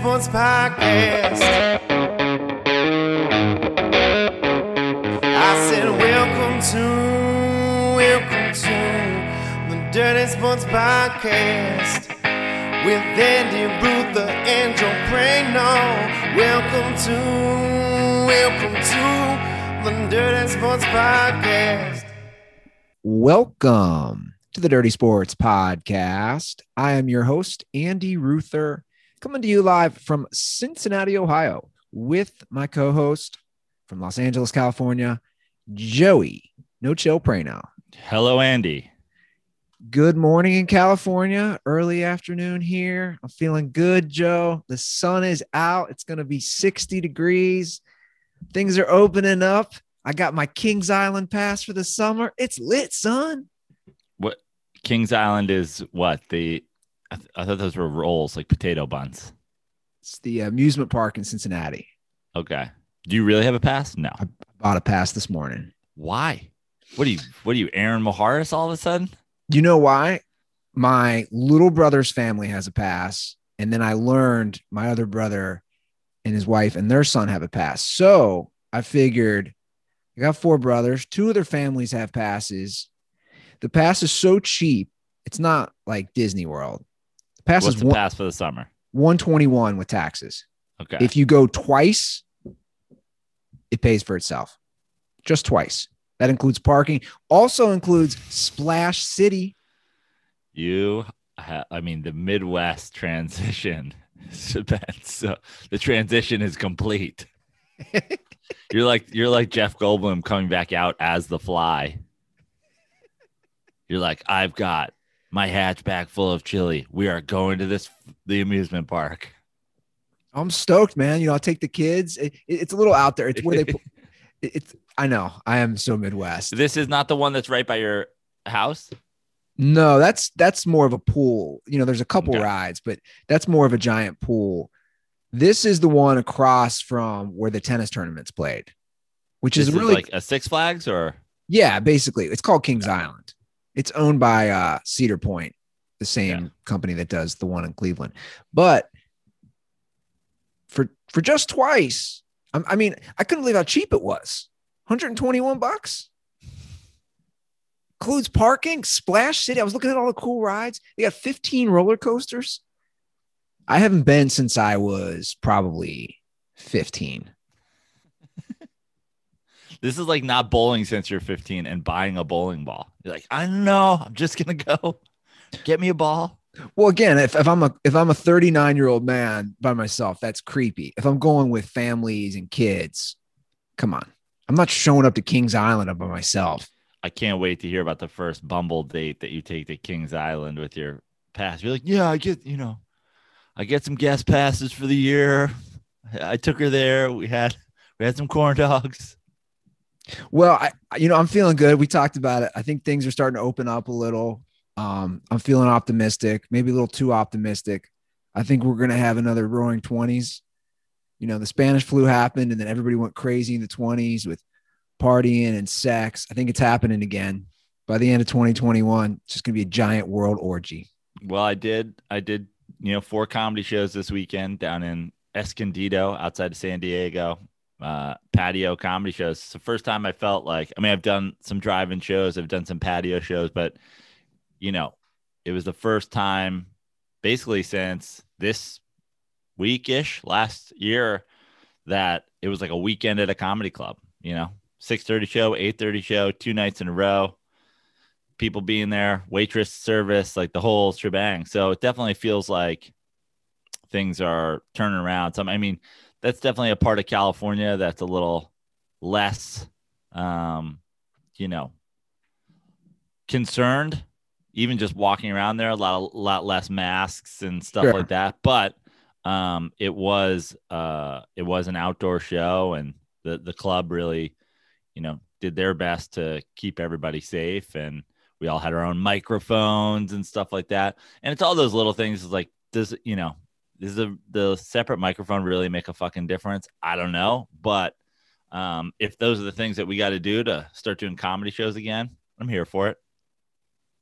Sports Podcast. I said, Welcome to, welcome to the Dirty Sports Podcast with Andy. Welcome to, welcome to the Dirty Sports Podcast. Welcome to the Dirty Sports Podcast. I am your host, Andy Ruther, coming to you live from Cincinnati, Ohio, with my co host from Los Angeles, California, Joey No Chill Prano. Hello, Andy. Good morning in California, early afternoon here. I'm feeling good, Joe. The sun is out. It's going to be 60 degrees. Things are opening up. I got my Kings Island pass for the summer. It's lit, son. What Kings Island is what the I, th- I thought those were rolls like potato buns. It's the amusement park in Cincinnati. Okay. Do you really have a pass? No. I bought a pass this morning. Why? What are you? What are you, Aaron Maharis? All of a sudden? You know why? My little brother's family has a pass, and then I learned my other brother and his wife and their son have a pass. So I figured I got four brothers, two of their families have passes. The pass is so cheap, it's not like Disney World. Pass What's is the one, pass for the summer? 121 with taxes. Okay. If you go twice, it pays for itself. Just twice. That includes parking. Also includes Splash City. you, ha- I mean, the Midwest transition. been so the transition is complete. you're like you're like Jeff Goldblum coming back out as the Fly. You're like, I've got my hatchback full of chili. We are going to this the amusement park. I'm stoked, man. You know, I'll take the kids. It- it- it's a little out there. It's where they it- it's I know. I am so Midwest. This is not the one that's right by your house. No, that's that's more of a pool. You know, there's a couple Okay. rides, but that's more of a giant pool. This is the one across from where the tennis tournaments played, which This is really like a Six Flags or Yeah, basically, it's called Kings Island. It's owned by uh, Cedar Point, the same Yeah. company that does the one in Cleveland. But for for just twice, I, I mean, I couldn't believe how cheap it was. 121 bucks. Includes parking, Splash City. I was looking at all the cool rides. They got 15 roller coasters. I haven't been since I was probably 15. this is like not bowling since you're 15 and buying a bowling ball. You're like, I don't know. I'm just gonna go. Get me a ball. Well, again, if, if I'm a if I'm a 39 year old man by myself, that's creepy. If I'm going with families and kids, come on. I'm not showing up to Kings Island by myself. I can't wait to hear about the first Bumble date that you take to Kings Island with your pass. You're like, yeah, I get, you know, I get some guest passes for the year. I took her there. We had we had some corn dogs. Well, I you know I'm feeling good. We talked about it. I think things are starting to open up a little. Um, I'm feeling optimistic, maybe a little too optimistic. I think we're gonna have another roaring 20s. You know, the Spanish flu happened, and then everybody went crazy in the 20s with partying and sex. I think it's happening again. By the end of 2021, it's just gonna be a giant world orgy. Well, I did. I did. You know, four comedy shows this weekend down in Escondido, outside of San Diego. Uh, patio comedy shows. It's the first time I felt like. I mean, I've done some drive-in shows. I've done some patio shows, but you know, it was the first time, basically since this weekish last year, that it was like a weekend at a comedy club. You know, six thirty show, eight thirty show, two nights in a row people being there, waitress service, like the whole shebang. So it definitely feels like things are turning around. So I mean, that's definitely a part of California that's a little less, um, you know, concerned. Even just walking around there, a lot, a lot less masks and stuff Sure. like that. But um, it was, uh, it was an outdoor show, and the the club really, you know, did their best to keep everybody safe and we all had our own microphones and stuff like that and it's all those little things like does you know does the, the separate microphone really make a fucking difference i don't know but um, if those are the things that we got to do to start doing comedy shows again i'm here for it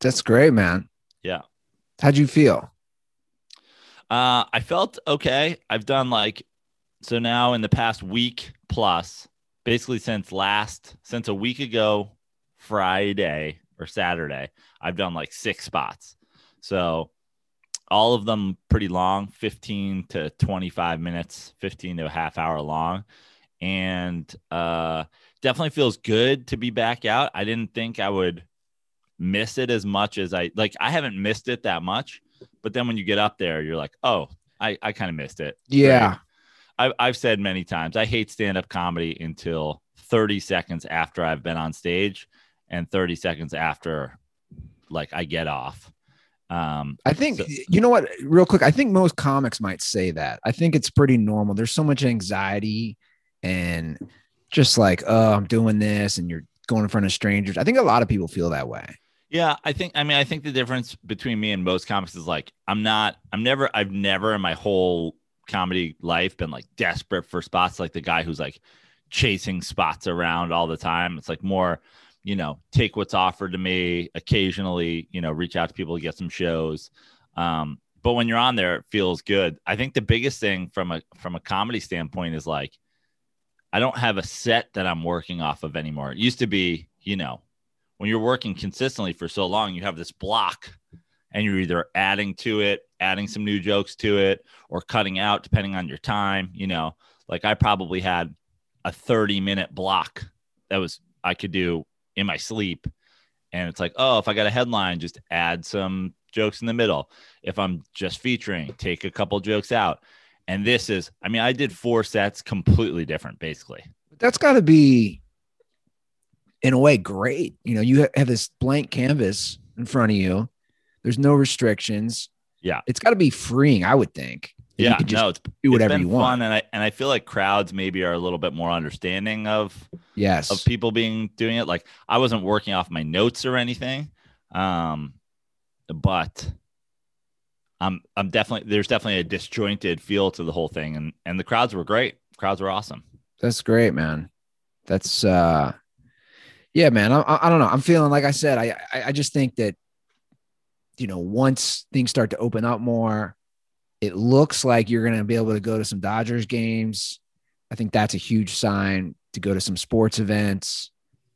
That's great, man. Yeah. How'd you feel? Uh, I felt okay. I've done like so now in the past week plus, basically since last since a week ago, Friday or Saturday, I've done like six spots. So all of them pretty long, 15 to 25 minutes, 15 to a half hour long. And uh definitely feels good to be back out. I didn't think I would miss it as much as I like I haven't missed it that much, but then when you get up there, you're like, oh, I, I kind of missed it. Yeah. I, I've said many times, I hate stand-up comedy until 30 seconds after I've been on stage and 30 seconds after like I get off. Um, I think So- you know what, real quick. I think most comics might say that. I think it's pretty normal. There's so much anxiety and just like, oh, I'm doing this, and you're going in front of strangers. I think a lot of people feel that way. Yeah, I think I mean I think the difference between me and most comics is like I'm not I'm never I've never in my whole comedy life been like desperate for spots like the guy who's like chasing spots around all the time. It's like more, you know, take what's offered to me, occasionally, you know, reach out to people to get some shows. Um, but when you're on there, it feels good. I think the biggest thing from a from a comedy standpoint is like I don't have a set that I'm working off of anymore. It used to be, you know, when you're working consistently for so long, you have this block and you're either adding to it, adding some new jokes to it, or cutting out depending on your time. You know, like I probably had a 30 minute block that was I could do in my sleep. And it's like, oh, if I got a headline, just add some jokes in the middle. If I'm just featuring, take a couple jokes out. And this is, I mean, I did four sets completely different, basically. That's got to be, in a way, great. You know, you have this blank canvas in front of you. There's no restrictions. Yeah. it's got to be freeing. I would think. That you Yeah, could just no, it's do whatever it's you want. fun, and I and I feel like crowds maybe are a little bit more understanding of Yes, of people being doing it. Like I wasn't working off my notes or anything, um, but I'm I'm definitely there's definitely a disjointed feel to the whole thing, and and the crowds were great. Crowds were awesome. That's great, man. That's uh yeah, man. I, I I don't know. I'm feeling like I said, I, I I just think that you know, once things start to open up more, it looks like you're gonna be able to go to some Dodgers games. I think that's a huge sign to go to some sports events,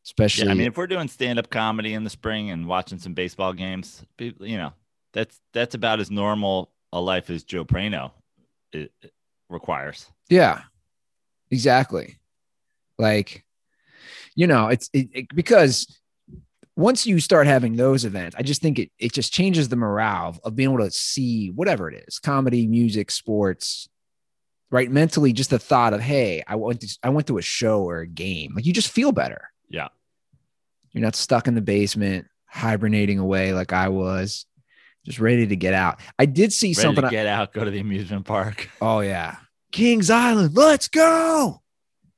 especially Yeah, I mean, if we're doing stand up comedy in the spring and watching some baseball games, you know, that's that's about as normal a life as Joe Prano it, it requires. Yeah, exactly. Like, you know, it's it, it- because once you start having those events, I just think it it just changes the morale of, being able to see whatever it is, comedy, music, sports, right? Mentally, just the thought of, hey, I went to I went to a show or a game. Like you just feel better. Yeah. You're not stuck in the basement hibernating away like I was, just ready to get out. I did see Ready something. to I- get out, go to the amusement park. Oh yeah, Kings Island. Let's go,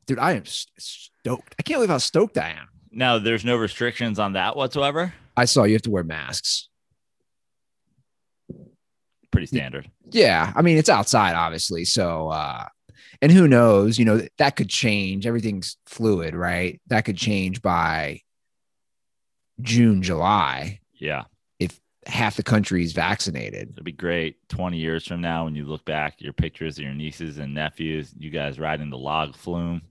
dude. I am stoked. I can't believe how stoked I am. Now, there's no restrictions on that whatsoever. I saw you have to wear masks. Pretty standard. Yeah, I mean it's outside, obviously. So, uh, and who knows? You know that could change. Everything's fluid, right? That could change by June, July. Yeah. If half the country is vaccinated. It'd be great 20 years from now when you look back, your pictures of your nieces and nephews, you guys riding the log flume.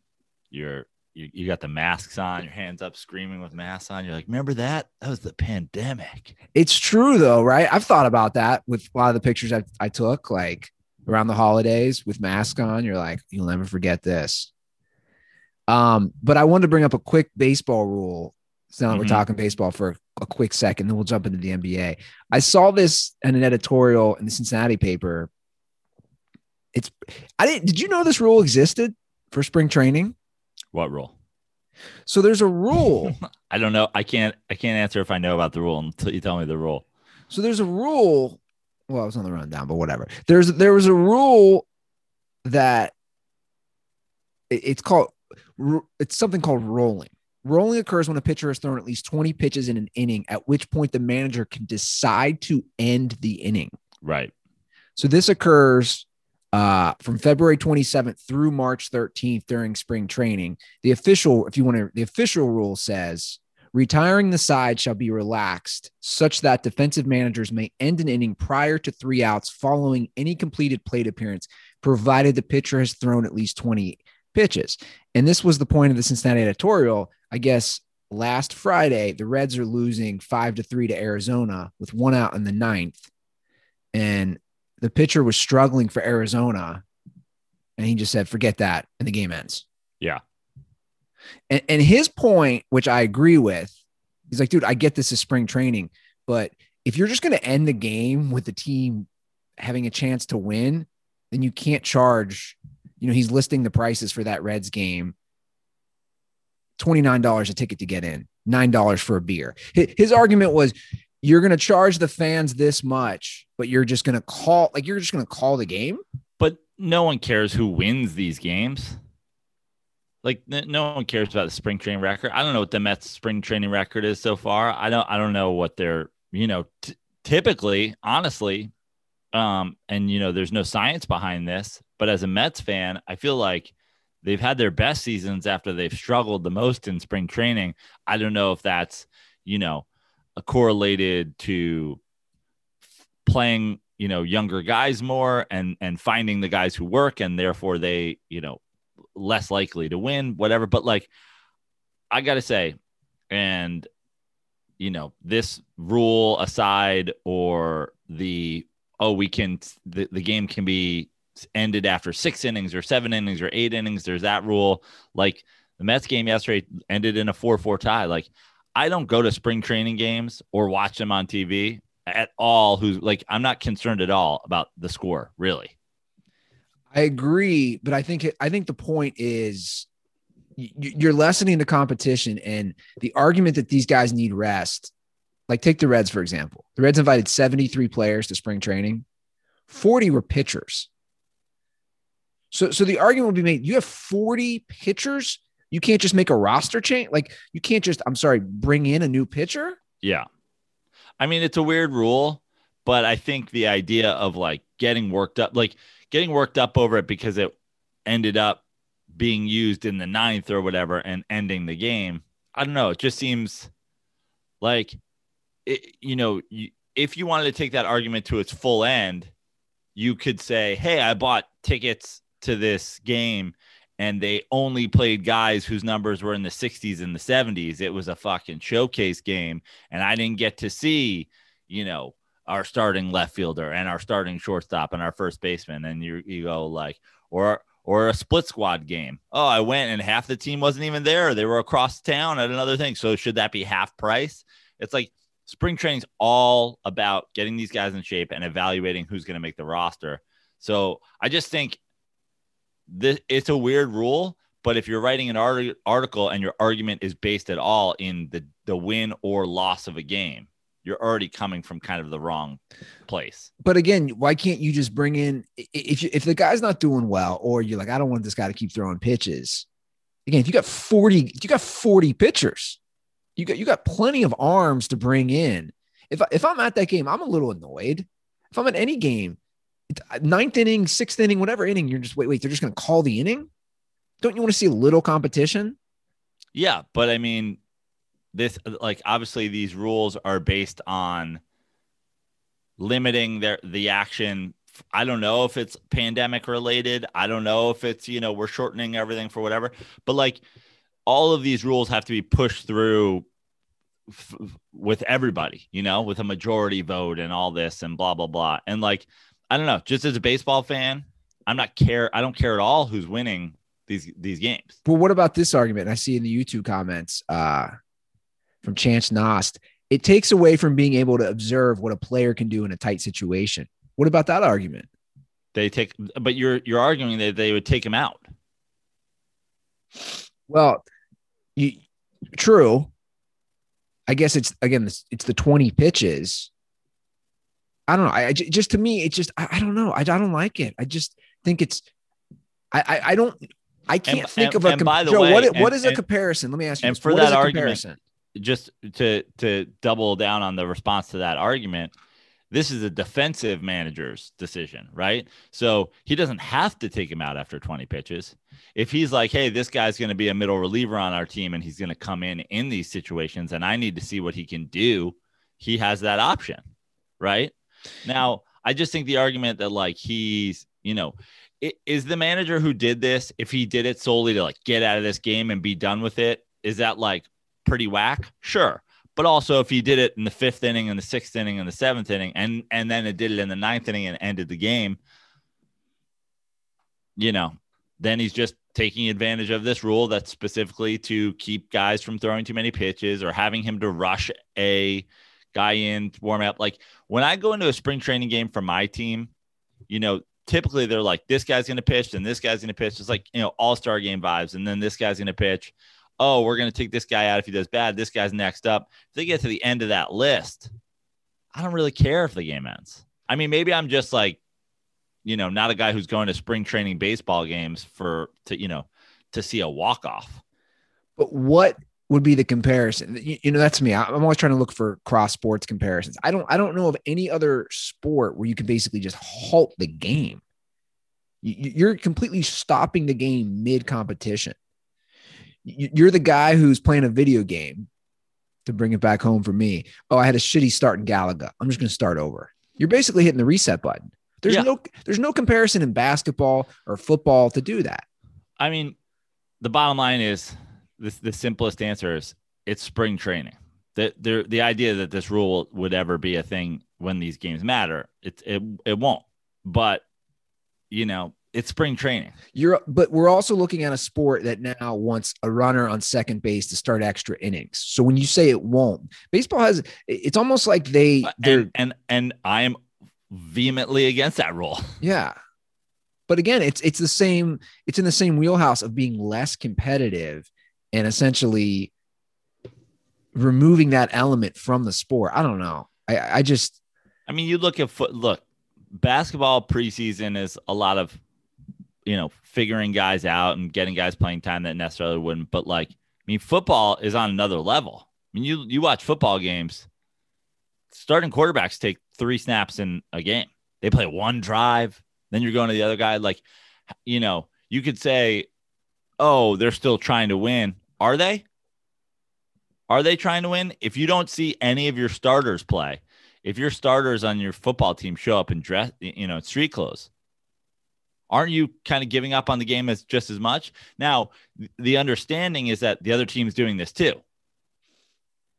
You're you, you got the masks on, your hands up screaming with masks on. You're like, remember that? That was the pandemic. It's true though, right? I've thought about that with a lot of the pictures I, I took, like around the holidays with mask on. You're like, you'll never forget this. Um, but I wanted to bring up a quick baseball rule. So now Mhm. we're talking baseball for a quick second, then we'll jump into the NBA. I saw this in an editorial in the Cincinnati paper. It's I didn't did you know this rule existed for spring training? What rule? So there's a rule. I don't know. I can't I can't answer if I know about the rule until you tell me the rule. So there's a rule. Well, I was on the rundown, but whatever. There's there was a rule that it- it's called it's something called rolling. Rolling occurs when a pitcher has thrown at least 20 pitches in an inning, at which point the manager can decide to end the inning. Right. So this occurs uh, from February 27th through March 13th during spring training. The official, if you want to, the official rule says Retiring the side shall be relaxed such that defensive managers may end an inning prior to three outs following any completed plate appearance, provided the pitcher has thrown at least 20 pitches. And this was the point of the Cincinnati editorial. I guess last Friday, the Reds are losing five to three to Arizona with one out in the ninth. And the pitcher was struggling for Arizona. And he just said, forget that. And the game ends. Yeah. And, and his point, which I agree with, he's like, dude, I get this is spring training, but if you're just going to end the game with the team having a chance to win, then you can't charge. You know, he's listing the prices for that Reds game $29 a ticket to get in, $9 for a beer. His argument was you're going to charge the fans this much, but you're just going to call, like, you're just going to call the game. But no one cares who wins these games. Like no one cares about the spring training record. I don't know what the Mets spring training record is so far. I don't. I don't know what they're. You know, t- typically, honestly, um, and you know, there's no science behind this. But as a Mets fan, I feel like they've had their best seasons after they've struggled the most in spring training. I don't know if that's you know correlated to playing you know younger guys more and and finding the guys who work and therefore they you know less likely to win, whatever. But like, I got to say, and you know, this rule aside, or the oh, we can the, the game can be ended after six innings or seven innings or eight innings. There's that rule. Like the Mets game yesterday ended in a 4 4 tie. Like, I don't go to spring training games or watch them on TV at all. Who's like, I'm not concerned at all about the score, really. I agree, but I think I think the point is you're lessening the competition and the argument that these guys need rest. Like take the Reds for example. The Reds invited 73 players to spring training. 40 were pitchers. So so the argument would be made you have 40 pitchers, you can't just make a roster change. Like you can't just I'm sorry, bring in a new pitcher? Yeah. I mean, it's a weird rule, but I think the idea of like getting worked up like getting worked up over it because it ended up being used in the ninth or whatever and ending the game. I don't know. It just seems like, it, you know, you, if you wanted to take that argument to its full end, you could say, Hey, I bought tickets to this game and they only played guys whose numbers were in the 60s and the 70s. It was a fucking showcase game. And I didn't get to see, you know, our starting left fielder and our starting shortstop and our first baseman, and you you go like or or a split squad game. Oh, I went and half the team wasn't even there. They were across town at another thing. So should that be half price? It's like spring training's all about getting these guys in shape and evaluating who's going to make the roster. So I just think this it's a weird rule, but if you're writing an art- article and your argument is based at all in the the win or loss of a game, you're already coming from kind of the wrong place. But again, why can't you just bring in if you, if the guy's not doing well, or you're like, I don't want this guy to keep throwing pitches. Again, if you got 40, you got 40 pitchers, you got you got plenty of arms to bring in. If if I'm at that game, I'm a little annoyed. If I'm at any game, ninth inning, sixth inning, whatever inning, you're just wait, wait, they're just gonna call the inning. Don't you want to see a little competition? Yeah, but I mean, this like obviously these rules are based on limiting their the action I don't know if it's pandemic related. I don't know if it's, you know, we're shortening everything for whatever. But like all of these rules have to be pushed through f- with everybody, you know, with a majority vote and all this and blah blah blah. And like I don't know, just as a baseball fan, I'm not care I don't care at all who's winning these these games. But what about this argument? I see in the YouTube comments uh from Chance Nost. It takes away from being able to observe what a player can do in a tight situation. What about that argument? They take, but you're you're arguing that they would take him out. Well, you true. I guess it's again it's, it's the 20 pitches. I don't know. I, I just to me it's just I, I, don't know. I, I don't like it. I just think it's I I, I don't I can't and, think and, of a comp- Joe, way, what, and, what is a comparison? Let me ask you. And this. for what that argument, comparison? just to to double down on the response to that argument, This is a defensive manager's decision, right? So he doesn't have to take him out after 20 pitches. If he's like, hey, this guy's going to be a middle reliever on our team and he's going to come in in these situations and I need to see what he can do, he has that option, right? Now, I just think the argument that like he's, you know, is the manager who did this, if he did it solely to like get out of this game and be done with it, is that like pretty whack? Sure. But also, if he did it in the fifth inning, and the sixth inning, and the seventh inning, and and then it did it in the ninth inning and ended the game, you know, then he's just taking advantage of this rule that's specifically to keep guys from throwing too many pitches or having him to rush a guy in warm up. Like when I go into a spring training game for my team, you know, typically they're like, this guy's going to pitch and this guy's going to pitch. It's like, you know, all star game vibes. And then this guy's going to pitch oh, we're going to take this guy out if he does bad. This guy's next up. If they get to the end of that list, I don't really care if the game ends. I mean, maybe I'm just like, you know, not a guy who's going to spring training baseball games for to, you know, to see a walk off. But what would be the comparison? You, you know, that's me. I'm always trying to look for cross sports comparisons. I don't, I don't know of any other sport where you can basically just halt the game. You're completely stopping the game mid competition you're the guy who's playing a video game to bring it back home for me. Oh, I had a shitty start in Galaga. I'm just going to start over. You're basically hitting the reset button. There's yeah. no there's no comparison in basketball or football to do that. I mean, the bottom line is this the simplest answer is it's spring training. The, the the idea that this rule would ever be a thing when these games matter, it it it won't. But you know, it's spring training. You're, but we're also looking at a sport that now wants a runner on second base to start extra innings. So when you say it won't, baseball has, it's almost like they, uh, and, and, and I am vehemently against that rule. Yeah. But again, it's, it's the same, it's in the same wheelhouse of being less competitive and essentially removing that element from the sport. I don't know. I, I just, I mean, you look at foot, look, basketball preseason is a lot of you know, figuring guys out and getting guys playing time that necessarily wouldn't. But like, I mean, football is on another level. I mean, you you watch football games, starting quarterbacks take three snaps in a game. They play one drive, then you're going to the other guy. Like, you know, you could say, oh, they're still trying to win. Are they? Are they trying to win? If you don't see any of your starters play, if your starters on your football team show up in dress, you know, street clothes, aren't you kind of giving up on the game as just as much? Now, the understanding is that the other team's doing this too.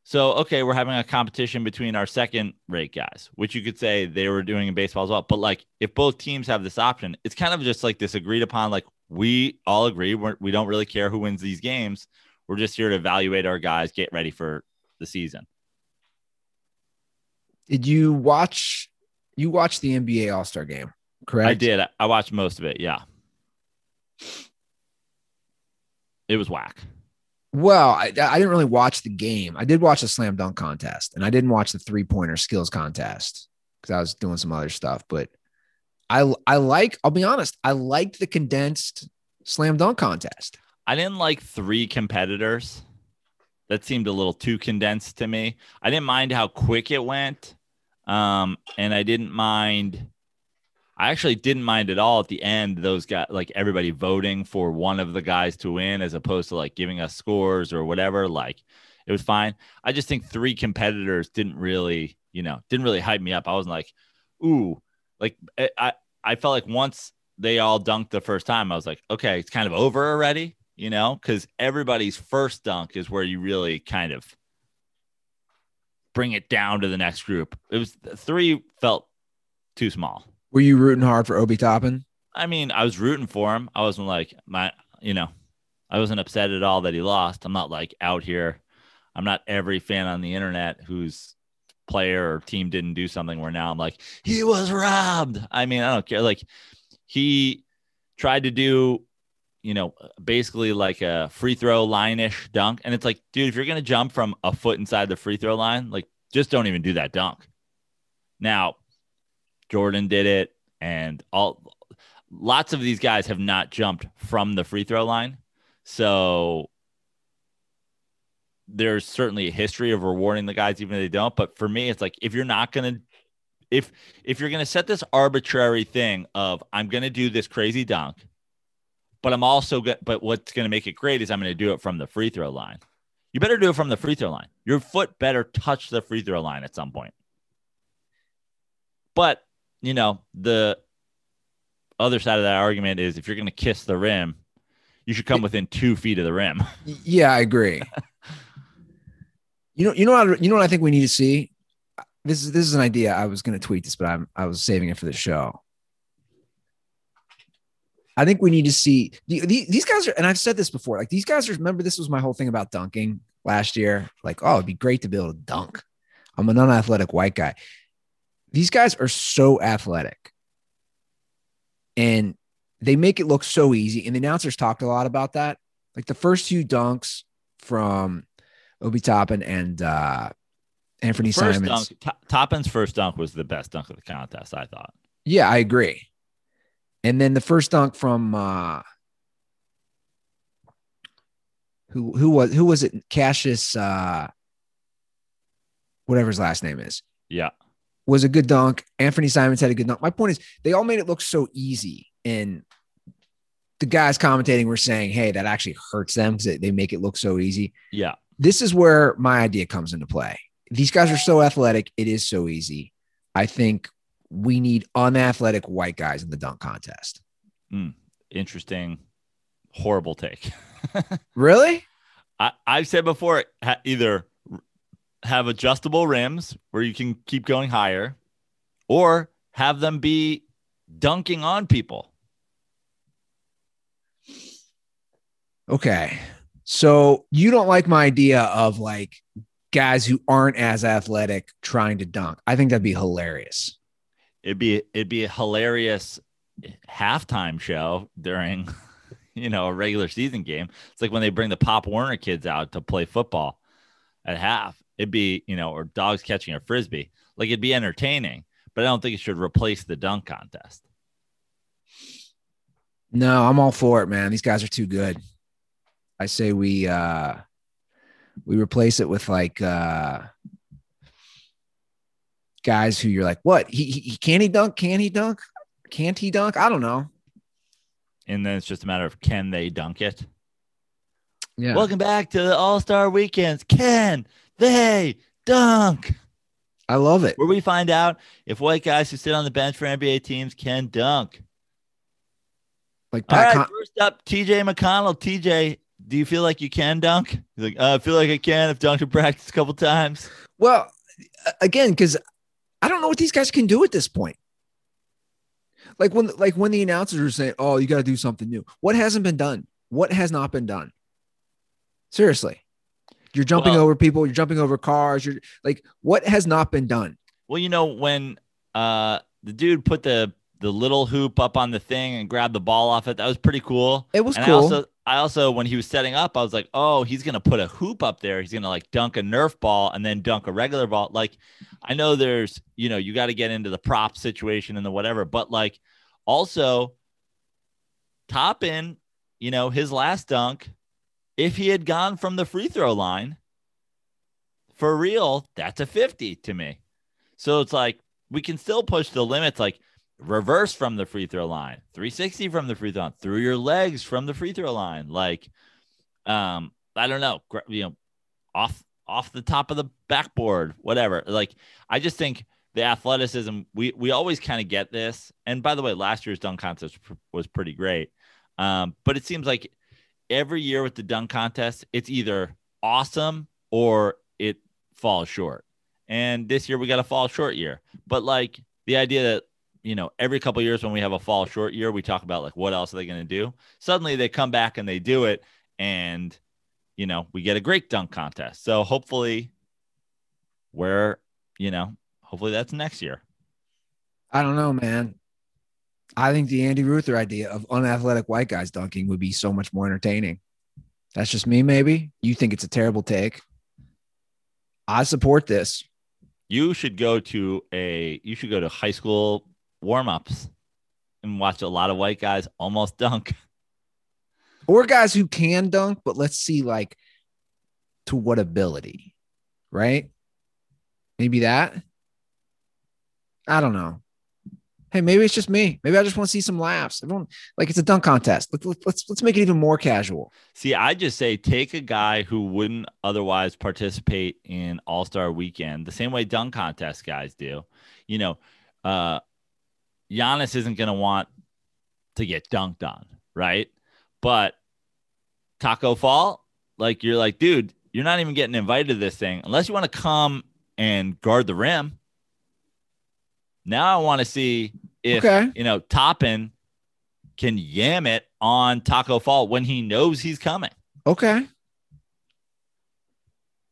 So, okay, we're having a competition between our second rate guys, which you could say they were doing in baseball as well. But like, if both teams have this option, it's kind of just like this agreed upon, like, we all agree we're, we don't really care who wins these games. We're just here to evaluate our guys, get ready for the season. Did you watch? You watched the NBA All Star game? correct? I did. I watched most of it. Yeah. It was whack. Well, I, I didn't really watch the game. I did watch the slam dunk contest and I didn't watch the three pointer skills contest because I was doing some other stuff. But I, I like, I'll be honest, I liked the condensed slam dunk contest. I didn't like three competitors. That seemed a little too condensed to me. I didn't mind how quick it went. Um, and I didn't mind I actually didn't mind at all at the end, those guys, like everybody voting for one of the guys to win as opposed to like giving us scores or whatever. Like it was fine. I just think three competitors didn't really, you know, didn't really hype me up. I wasn't like, ooh, like eh, I, I felt like once they all dunked the first time, I was like, okay, it's kind of over already, you know, because everybody's first dunk is where you really kind of bring it down to the next group. It was three felt too small. Were you rooting hard for Obi Toppin? I mean, I was rooting for him. I wasn't like my, you know, I wasn't upset at all that he lost. I'm not like out here. I'm not every fan on the internet whose player or team didn't do something where now I'm like, he was robbed. I mean, I don't care. Like he tried to do, you know, basically like a free throw line ish dunk. And it's like, dude, if you're going to jump from a foot inside the free throw line, like just don't even do that dunk. Now, Jordan did it, and all lots of these guys have not jumped from the free throw line. So there's certainly a history of rewarding the guys even if they don't. But for me, it's like if you're not gonna if if you're gonna set this arbitrary thing of I'm gonna do this crazy dunk, but I'm also good. But what's gonna make it great is I'm gonna do it from the free throw line. You better do it from the free throw line. Your foot better touch the free throw line at some point. But you know the other side of that argument is if you're gonna kiss the rim, you should come within two feet of the rim. Yeah, I agree. you know, you know what you know what I think we need to see. This is this is an idea. I was going to tweet this, but I'm I was saving it for the show. I think we need to see the, the, these guys are, and I've said this before. Like these guys are. Remember, this was my whole thing about dunking last year. Like, oh, it'd be great to be able to dunk. I'm an unathletic white guy. These guys are so athletic, and they make it look so easy. And the announcers talked a lot about that. Like the first two dunks from Obi Toppin and uh, Anfernee First Simons. dunk, To- Toppin's first dunk was the best dunk of the contest. I thought. Yeah, I agree. And then the first dunk from uh who who was who was it? Cassius uh whatever his last name is. Yeah. Was a good dunk. Anfernee Simons had a good dunk. My point is they all made it look so easy. And the guys commentating were saying, hey, that actually hurts them because they, they make it look so easy. Yeah. This is where my idea comes into play. These guys are so athletic, it is so easy. I think we need unathletic white guys in the dunk contest. Hmm. Interesting. Horrible take. Really? I, I've said before, ha- either have adjustable rims where you can keep going higher, or have them be dunking on people. Okay. So you don't like my idea of like guys who aren't as athletic trying to dunk. I think that'd be hilarious. It'd be it'd be a hilarious halftime show during, you know, a regular season game. It's like when they bring the Pop Warner kids out to play football at half. It'd be, you know, or dogs catching a frisbee. Like it'd be entertaining, but I don't think it should replace the dunk contest. No, I'm all for it, man. These guys are too good. I say we uh we replace it with like uh guys who you're like, what? He, he he- can he dunk? Can he dunk? Can't he dunk? I don't know. And then it's just a matter of can they dunk it? Yeah. Welcome back to the All Star Weekends. Can they dunk? I love it. Where we find out if white guys who sit on the bench for NBA teams can dunk. Like All Pat right, Con- first up, TJ McConnell. TJ, do you feel like you can dunk? He's like, uh, I feel like I can. I've dunked in practice a couple times. Well, again, because I don't know what these guys can do at this point. Like when, like when the announcers are saying, "Oh, you got to do something new." What hasn't been done? What has not been done? Seriously, you're jumping Well- over people. You're jumping over cars. You're like, what has not been done? Well, you know, when uh, the dude put the the little hoop up on the thing and grabbed the ball off it, that was pretty cool. It was and cool. I also, I also, when he was setting up, I was like, oh, he's gonna put a hoop up there. He's gonna like dunk a Nerf ball and then dunk a regular ball. Like, I know there's, you know, you got to get into the prop situation and the whatever, but like, also, Toppin, you know, his last dunk, if he had gone from the free throw line, for real, that's a fifty to me. So it's like we can still push the limits, like reverse from the free throw line, 360 from the free throw line, through your legs from the free throw line. Like, um, I don't know, you know, off off the top of the backboard, whatever. Like, I just think the athleticism, we we always kind of get this. And by the way, last year's dunk contest was pretty great. Um, but it seems like every year with the dunk contest, it's either awesome or it falls short. And this year we got a fall short year. But like the idea that you know every couple years when we have a fall short year, we talk about like what else are they going to do? Suddenly they come back and they do it, and you know we get a great dunk contest. So hopefully, we're you know hopefully that's next year. I don't know, man. I think the Andy Ruther idea of unathletic white guys dunking would be so much more entertaining. That's just me, maybe. You think it's a terrible take. I support this. You should go to a you should go to high school warm ups and watch a lot of white guys almost dunk. Or guys who can dunk, but let's see like to what ability, right? Maybe that. I don't know. Hey, maybe it's just me. Maybe I just want to see some laughs. Everyone like it's a dunk contest. Let's let's let's make it even more casual. See, I just say take a guy who wouldn't otherwise participate in All Star Weekend the same way dunk contest guys do. You know, uh, Giannis isn't going to want to get dunked on, right? But Taco Fall, like you're like, dude, you're not even getting invited to this thing unless you want to come and guard the rim. Now I want to see if Okay. you know Toppin can yam it on Taco Fall when he knows he's coming. Okay.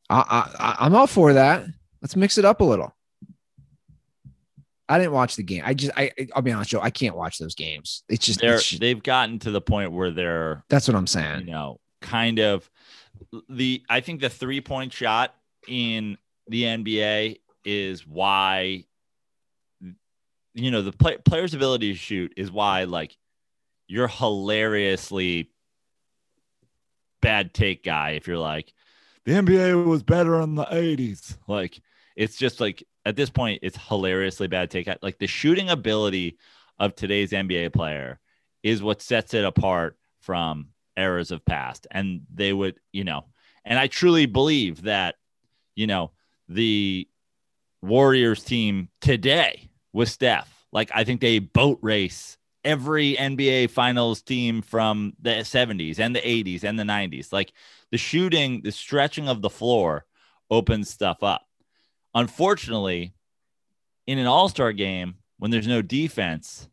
I, I I- I'm all for that. Let's mix it up a little. I didn't watch the game. I just I I'll be honest, Joe. I can't watch those games. It's just They're it's just- they've gotten to the point where they're that's what I'm saying. you know kind of the I think the three point shot in the NBA is why you know the play, player's ability to shoot is why like you're hilariously bad take guy if you're like the NBA was better in the 80s like it's just like at this point it's hilariously bad take like the shooting ability of today's NBA player is what sets it apart from eras of past and they would you know and I truly believe that you know the Warriors team today with Steph. Like I think they boat race every NBA finals team from the 70s and the 80s and the 90s. Like the shooting, the stretching of the floor opens stuff up. Unfortunately, in an all-star game when there's no defense,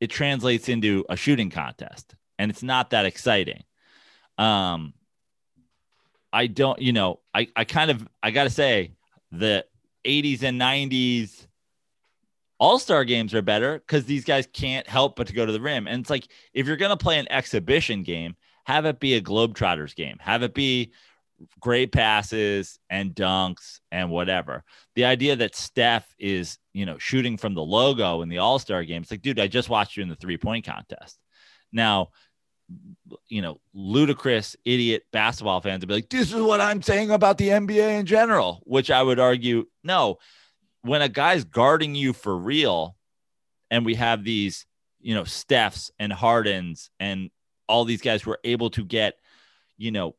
it translates into a shooting contest and it's not that exciting. Um I don't, you know, I, I kind of, I got to say, the 80s and 90s all star games are better because these guys can't help but to go to the rim. And it's like, if you're going to play an exhibition game, have it be a Globetrotters game, have it be great passes and dunks and whatever. The idea that Steph is, you know, shooting from the logo in the all star game, it's like, dude, I just watched you in the three point contest. Now, you know, ludicrous idiot basketball fans would be like, this is what I'm saying about the NBA in general, which I would argue, no, when a guy's guarding you for real, and we have these, you know, Stephs and Hardens and all these guys who are able to get, you know,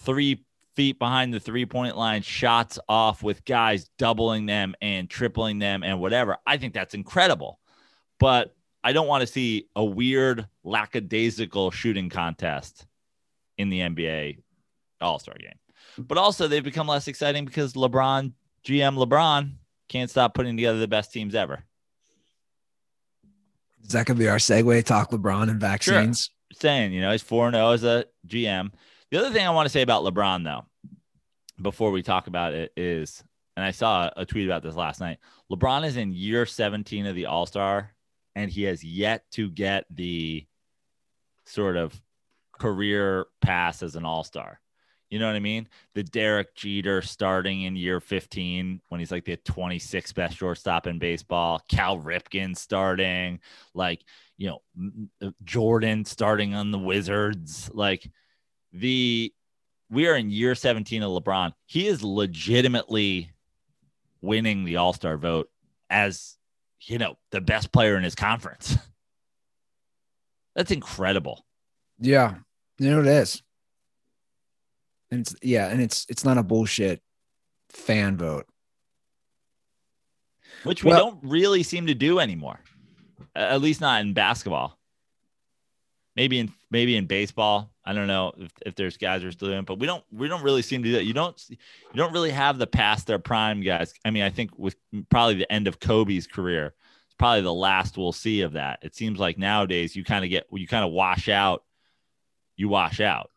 three feet behind the three point line, shots off with guys doubling them and tripling them and whatever. I think that's incredible. But I don't want to see a weird lackadaisical shooting contest in the NBA All Star game. But also, they've become less exciting because LeBron, GM LeBron, can't stop putting together the best teams ever. Is that gonna be our segue? Talk LeBron and vaccines. Saying, you know, he's 4 0 as a GM. The other thing I want to say about LeBron, though, before we talk about it, is, and I saw a tweet about this last night LeBron is in year 17 of the All Star, and he has yet to get the sort of career pass as an All Star. You know what I mean? The Derek Jeter starting in year 15 when he's like the 26th best shortstop in baseball. Cal Ripken starting, like, you know, Jordan starting on the Wizards. Like, the we are in year 17 of LeBron. He is legitimately winning the All Star vote as, you know, the best player in his conference. That's incredible. Yeah, you know it is. And it's yeah, and it's it's not a bullshit fan vote. which we Well- don't really seem to do anymore. At least not in basketball. Maybe in maybe in baseball. I don't know if, if there's guys who are still doing, it, but we don't we don't really seem to do that. You don't you don't really have the past their prime guys. I mean, I think with probably the end of Kobe's career, it's probably the last we'll see of that. It seems like nowadays you kind of get you kind of wash out, you wash out.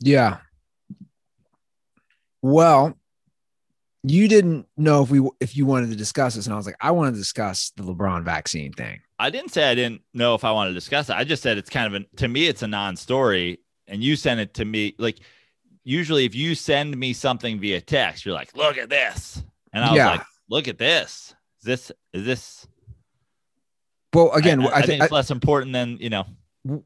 Yeah. Well, you didn't know if we if you wanted to discuss this, and I was like, I want to discuss the LeBron vaccine thing. I didn't say I didn't know if I wanted to discuss it. I just said it's kind of an to me it's a non-story, and you sent it to me like usually if you send me something via text, you're like, look at this, and I was Yeah. like, look at this. Is this is this Well, again, I, I, I think it's less important than you know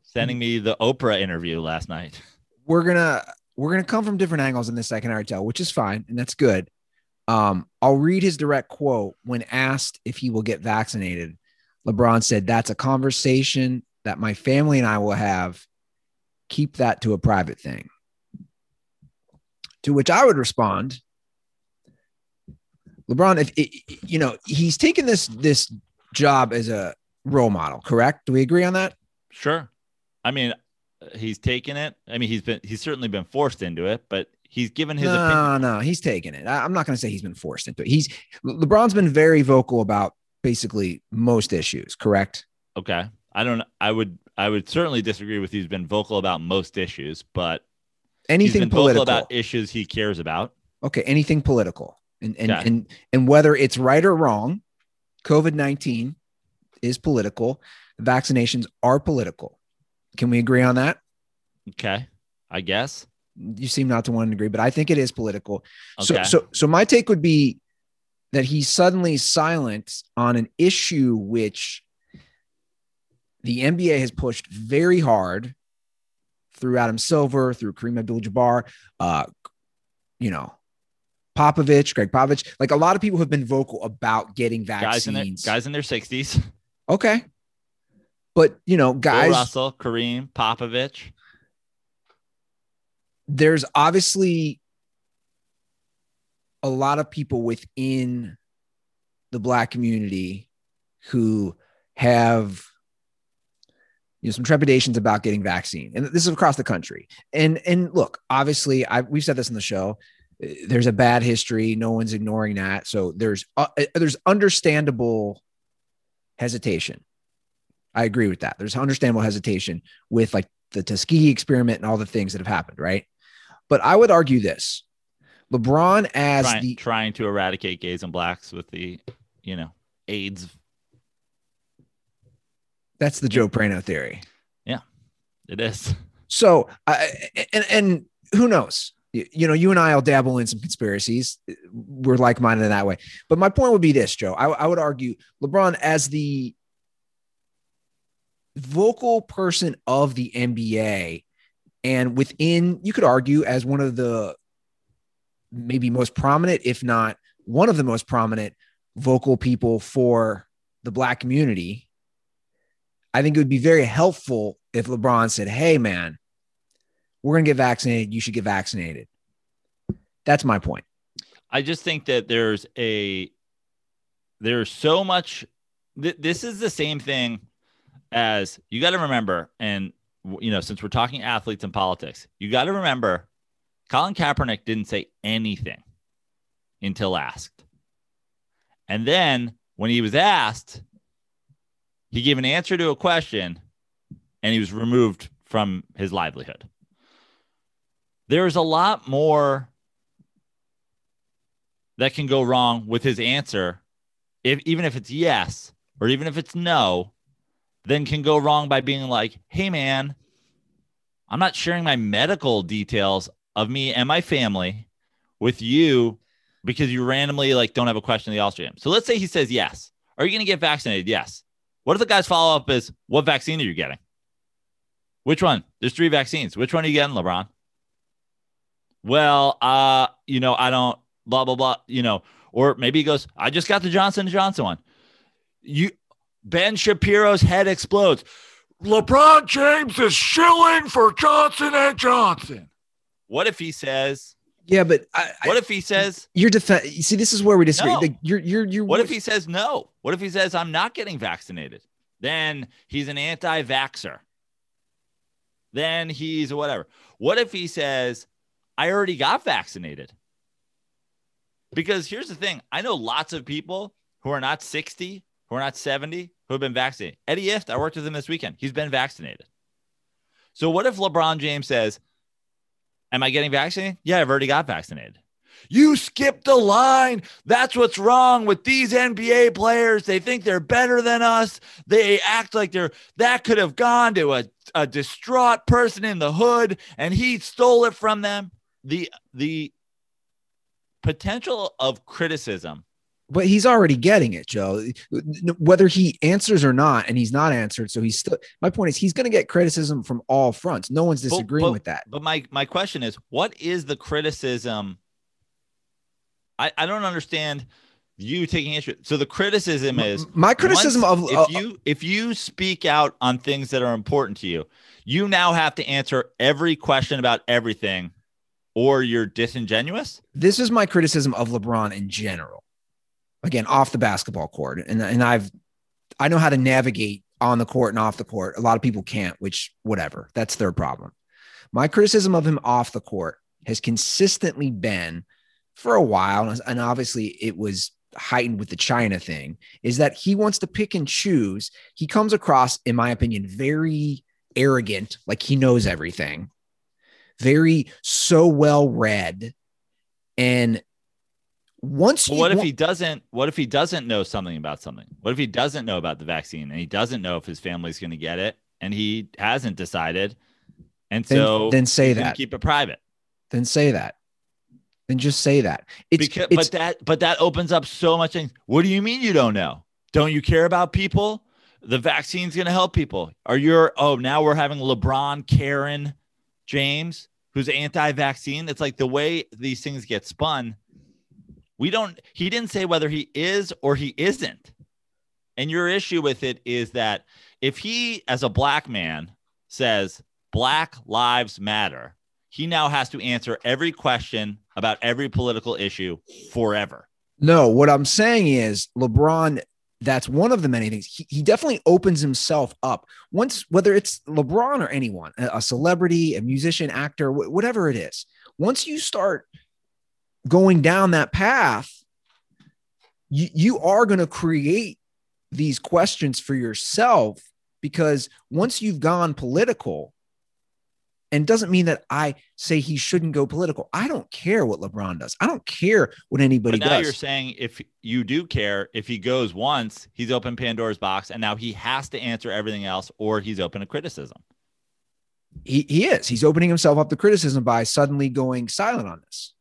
sending me the Oprah interview last night. we're gonna we're gonna come from different angles in this second hour tell, which is fine and that's good. Um, I'll read his direct quote when asked if he will get vaccinated. LeBron said, That's a conversation that my family and I will have. Keep that to a private thing. To which I would respond, LeBron, if you know, he's taken this this job as a role model, correct? Do we agree on that? Sure. I mean, he's taken it. I mean, he's been he's certainly been forced into it, but he's given his no, opinion. No, no, he's taken it. I, I'm not going to say he's been forced into it. He's LeBron's been very vocal about basically most issues, correct? Okay. I don't I would I would certainly disagree with you. he's been vocal about most issues, but anything political about issues he cares about. Okay, anything political. And and and and whether it's right or wrong, COVID-19 is political. Vaccinations are political. Can we agree on that? Okay. I guess. You seem not to want to agree, but I think it is political. Okay. So so so my take would be that he's suddenly silent on an issue which the NBA has pushed very hard through Adam Silver, through Kareem Abdul-Jabbar, uh, you know, Popovich, Gregg Popovich. Like a lot of people have been vocal about getting vaccines. Guys in their, guys in their 60s. Okay. But, you know, guys. Bill Russell, Kareem, Popovich. There's obviously a lot of people within the black community who have you know some trepidations about getting vaccine. And this is across the country. And and look obviously i we've said this in the show there's a bad history. No one's ignoring that. So there's uh, there's understandable hesitation. I agree with that. There's understandable hesitation with like the tuskegee experiment and all the things that have happened right? But i would argue this lebron as trying, the trying to eradicate gays and blacks with the you know aids that's the Joe Prano theory. Yeah, it is. So, uh, and and who knows? You, you know, you and I will dabble in some conspiracies. We're like minded in that way. But my point would be this, Joe. I, I would argue LeBron as the vocal person of the NBA, and within, you could argue as one of the maybe most prominent, if not one of the most prominent vocal people for the black community I think it would be very helpful if LeBron said, Hey, man, we're going to get vaccinated. You should get vaccinated. That's my point. I just think that there's a, there's so much, th- this is the same thing as you got to remember. And, you know, since we're talking athletes and politics, you got to remember Colin Kaepernick didn't say anything until asked. And then when he was asked, he gave an answer to a question and he was removed from his livelihood. There's a lot more that can go wrong with his answer, if even if it's yes or even if it's no, then can go wrong by being like, hey man, I'm not sharing my medical details of me and my family with you because you randomly like don't have a question in the game. So let's say he says yes. Are you going to get vaccinated? Yes. What if the guy's follow up is, what vaccine are you getting? Which one? There's three vaccines. Which one are you getting, LeBron? Well, uh, you know, I don't blah blah blah, you know, or maybe he goes, I just got the Johnson Johnson one. You Ben Shapiro's head explodes. LeBron James is shilling for Johnson and Johnson. What if he says, yeah, but I, what if he says you're defense? You see, this is where we disagree. No. The, you're, you're, you're. What if he says no? What if he says I'm not getting vaccinated? Then he's an anti-vaxer. Then he's whatever. What if he says I already got vaccinated? Because here's the thing: I know lots of people who are not 60, who are not 70, who have been vaccinated. Eddie Ifft, I worked with him this weekend. He's been vaccinated. So what if LeBron James says Am I getting vaccinated? Yeah, I've already got vaccinated. You skipped the line. That's what's wrong with these NBA players. They think they're better than us. They act like they're that could have gone to a, a distraught person in the hood and he stole it from them. The the potential of criticism but he's already getting it, Joe. Whether he answers or not, and he's not answered, so he's still. My point is, he's going to get criticism from all fronts. No one's disagreeing but, but, with that. But my my question is, what is the criticism I, I don't understand you taking issue. So the criticism is my criticism once- of if uh, you if you speak out on things that are important to you, you now have to answer every question about everything, or you're disingenuous. this is my criticism of LeBron in general. Again, off the basketball court, and and I've I know how to navigate on the court and off the court. A lot of people can't, which whatever. That's their problem. My criticism of him off the court has consistently been for a while, and- obviously it was heightened with the China thing, is that he wants to pick and choose. He comes across, in my opinion, very arrogant, like he knows everything, very so well read. And once you what if wa- he doesn't? What if he doesn't know something about something? What if he doesn't know about the vaccine and he doesn't know if his family's going to get it and he hasn't decided? And then, so then say that. keep it private. Then say that. Then just say that. It's, because, it's but that but that opens up so much things. What do you mean you don't know? Don't you care about people? The vaccine's going to help people. Are you? Oh, now we're having LeBron, Karen, James, who's anti-vaccine. It's like the way these things get spun. We don't. He didn't say whether he is or he isn't. And your issue with it is that if he, as a black man, says Black Lives Matter, he now has to answer every question about every political issue forever. no, what I'm saying is LeBron, that's one of the many things. He, he definitely opens himself up. Once, whether it's LeBron or anyone, a, celebrity, a musician, actor, wh- whatever it is, once you start going down that path, you, you are going to create these questions for yourself because once you've gone political, and doesn't mean that I say he shouldn't go political. I don't care what LeBron does. I don't care what anybody But now does. you're saying if you do care, if he goes once, he's opened Pandora's box, and now he has to answer everything else, or he's open to criticism. he, he is. He's opening himself up to criticism by suddenly going silent on this.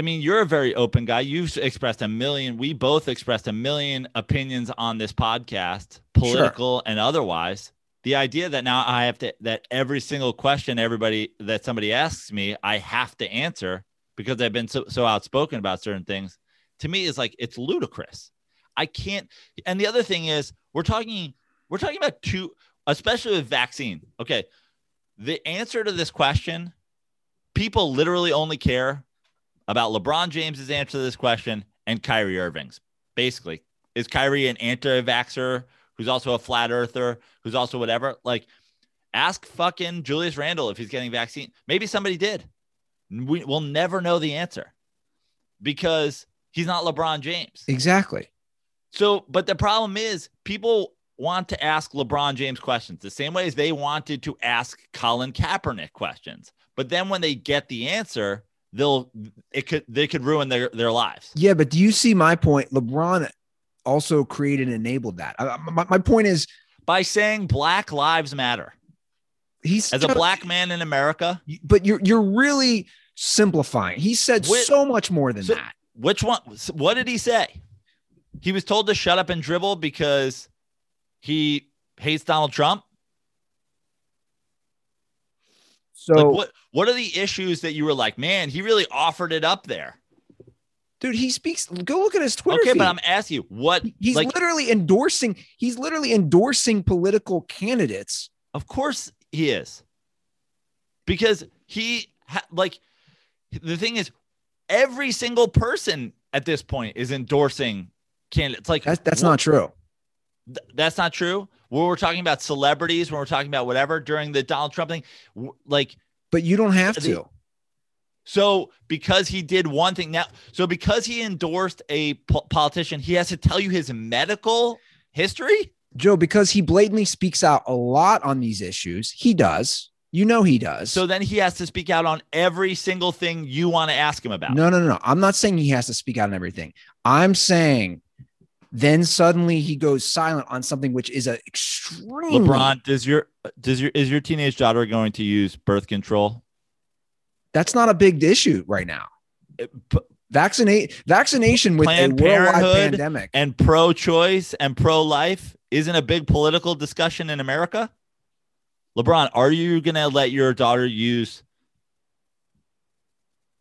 I mean, you're a very open guy. You've expressed a million. We both expressed a million opinions on this podcast, political and otherwise. The idea that now I have to that every single question everybody that somebody asks me, I have to answer because I've been so, so outspoken about certain things, to me is like it's ludicrous. I can't. And the other thing is, we're talking we're talking about two, especially with vaccine. Okay, the answer to this question, people literally only care about LeBron James's answer to this question and Kyrie Irving's. Basically, is Kyrie an anti-vaxxer who's also a flat earther, who's also whatever? Like, ask fucking Julius Randle if he's getting vaccine. Maybe somebody did. We will never know the answer because he's not LeBron James. Exactly. So, but the problem is people want to ask LeBron James questions the same way as they wanted to ask Colin Kaepernick questions. But then when they get the answer, they'll it could they could ruin their their lives. Yeah, but do you see my point? LeBron also created and enabled that. I- my, my point is By saying Black Lives Matter. he's As a black man in America, but you're you're really simplifying. He said so much more than So- that. which one what did he say? He was told to shut up and dribble because he hates Donald Trump. So, like what what are the issues that you were like, man, he really offered it up there? dude, he speaks. Go look at his Twitter okay, feed. but I'm asking you, what he's like literally endorsing. He's literally endorsing political candidates. Of course he is. Because he like the thing is every single person at this point is endorsing candidates like That's that's wh- not true. th- that's not true. When we're talking about celebrities, when we're talking about whatever during the Donald Trump thing, like But you don't have to. so because he did one thing now, so because he endorsed a po- politician, he has to tell you his medical history. Joe, because he blatantly speaks out a lot on these issues. He does. You know he does. So then he has to speak out on every single thing you want to ask him about. no, no, no, no. I'm not saying he has to speak out on everything. I'm saying then suddenly he goes silent on something which is a extremely LeBron, does your does your is your teenage daughter going to use birth control? That's not a big issue right now. It- p- Vaccinate vaccination with Planned a worldwide Parenthood pandemic. and pro-choice and pro-life isn't a big political discussion in America. LeBron, are you going to let your daughter use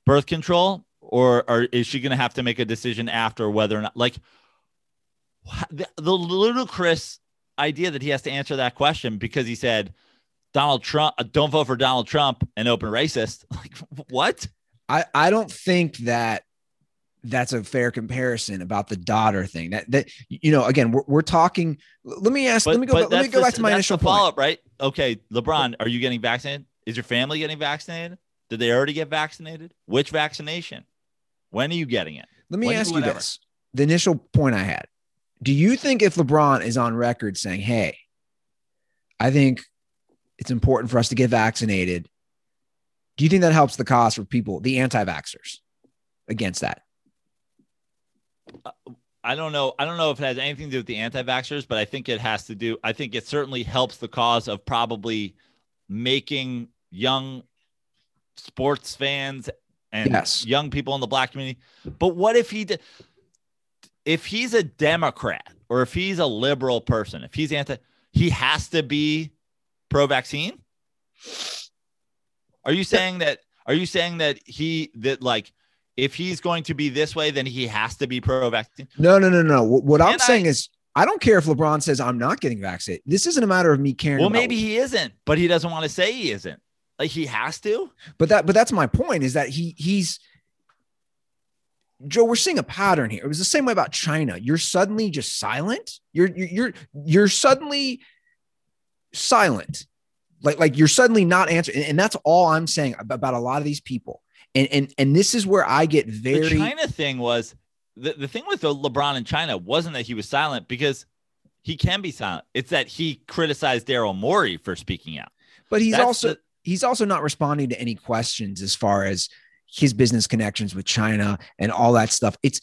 birth control or or is she going to have to make a decision after whether or not like the, the ludicrous idea that he has to answer that question because he said Donald Trump uh, don't vote for Donald Trump and open racist like what I I don't think that that's a fair comparison about the daughter thing. That that you know, again, we're, we're talking. Let me ask. But, let me go. Let me go the- back to my initial follow up. right? Okay, LeBron, are you getting vaccinated? Is your family getting vaccinated? Did they already get vaccinated? Which vaccination? When are you getting it? Let me When- ask you this: the initial point I had. Do you think if LeBron is on record saying, "Hey, I think it's important for us to get vaccinated," do you think that helps the cause for people, the anti-vaxxers, against that? I don't know. I don't know if it has anything to do with the anti-vaxxers, but I think it has to do. I think it certainly helps the cause of probably making young sports fans and Yes. young people in the black community. But what if he did? If he's a Democrat or if he's a liberal person, if he's anti, he has to be pro-vaccine. Are you saying that? Are you saying that he that like if he's going to be this way, then he has to be pro-vaccine? No, no, no, no. What, what I'm I- saying is, I don't care if LeBron says I'm not getting vaccinated. This isn't a matter of me caring. Well, maybe he isn't, but he doesn't want to say he isn't. Like he has to. but that, but that's my point. Is that he he's Joe? We're seeing a pattern here. It was the same way about China. You're suddenly just silent. You're you're you're, suddenly silent. Like like you're suddenly not answering, and, that's all I'm saying about a lot of these people. And and and this is where I get The very China thing was the, the thing with the LeBron in China wasn't that he was silent because he can be silent. It's that he criticized Daryl Morey for speaking out. but he's That's also the- he's also not responding to any questions as far as his business connections with China and all that stuff. It's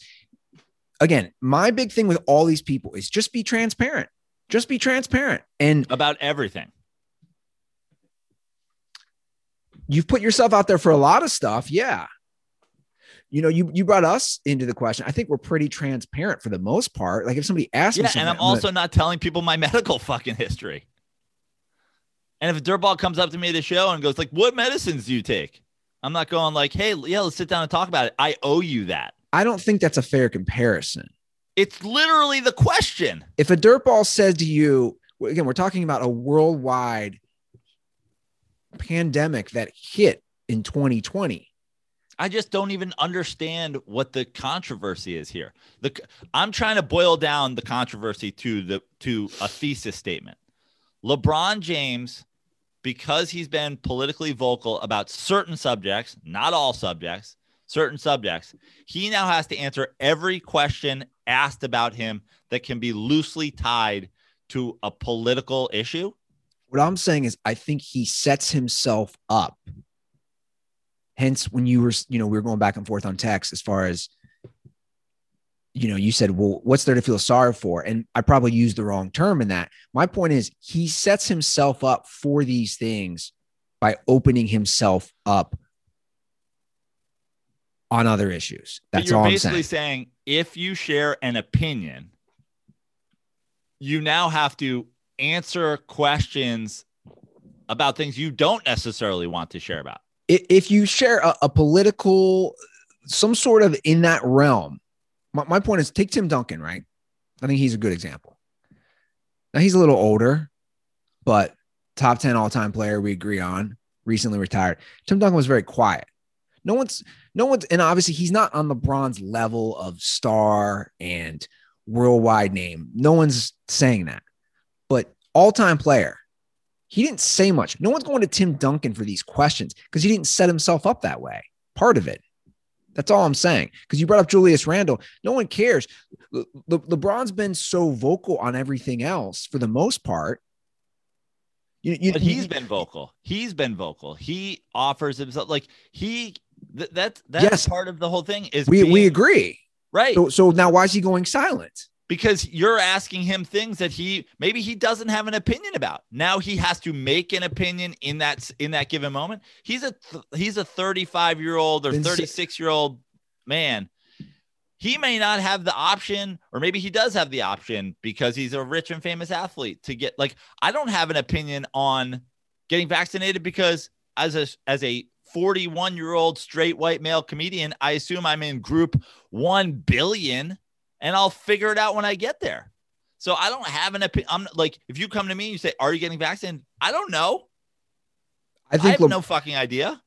again, my big thing with all these people is just be transparent. Just be transparent. And about everything. you've put yourself out there for a lot of stuff. Yeah. You know, you you brought us into the question. I think we're pretty transparent for the most part. Like if somebody asks me Yeah, and I'm gonna- also not telling people my medical fucking history. And if a dirtball comes up to me at the show and goes like, "What medicines do you take?" I'm not going like, "Hey, yeah, let's sit down and talk about it." I owe you that. I don't think that's a fair comparison. It's literally the question. if a dirtball says to you, again, we're talking about a worldwide pandemic that hit in 2020. I just don't even understand what the controversy is here. The I'm trying to boil down the controversy to the to a thesis statement. LeBron James, because he's been politically vocal about certain subjects, not all subjects, certain subjects, he now has to answer every question asked about him that can be loosely tied to a political issue. What I'm saying is, I think he sets himself up. Hence, when you were, you know, we were going back and forth on text as far as, you know, you said, well, what's there to feel sorry for? And I probably used the wrong term in that. My point is, he sets himself up for these things by opening himself up on other issues. That's you're all I'm basically saying. saying if you share an opinion, you now have to answer questions about things you don't necessarily want to share about. If you share a, a political some sort of in that realm my, my point is take tim duncan right i think he's a good example now he's a little older but top 10 all-time player we agree on recently retired tim duncan was very quiet no one's no one's and obviously he's not on lebron's level of star and worldwide name no one's saying that but all-time player he didn't say much. No one's going to Tim Duncan for these questions because he didn't set himself up that way. Part of it. That's all I'm saying. Because you brought up Julius Randle. No one cares. Le- Le- LeBron's been so vocal on everything else for the most part. You, you, But he's been vocal. He's been vocal. He offers himself like he th- that that's Yes. part of the whole thing is we, we agree. right So, so now why is he going silent? Because you're asking him things that he maybe he doesn't have an opinion about. Now he has to make an opinion in that in that given moment. He's a th- he's a 35 year old or 36 year old man. He may not have the option, or maybe he does have the option because he's a rich and famous athlete to get like I don't have an opinion on getting vaccinated because as a as a 41 year old straight white male comedian. I assume I'm in group 1 billion and I'll figure it out when I get there. So I don't have an opinion. I'm like, if you come to me and you say, Are you getting vaccinated? I don't know. I think I have Le- no fucking idea.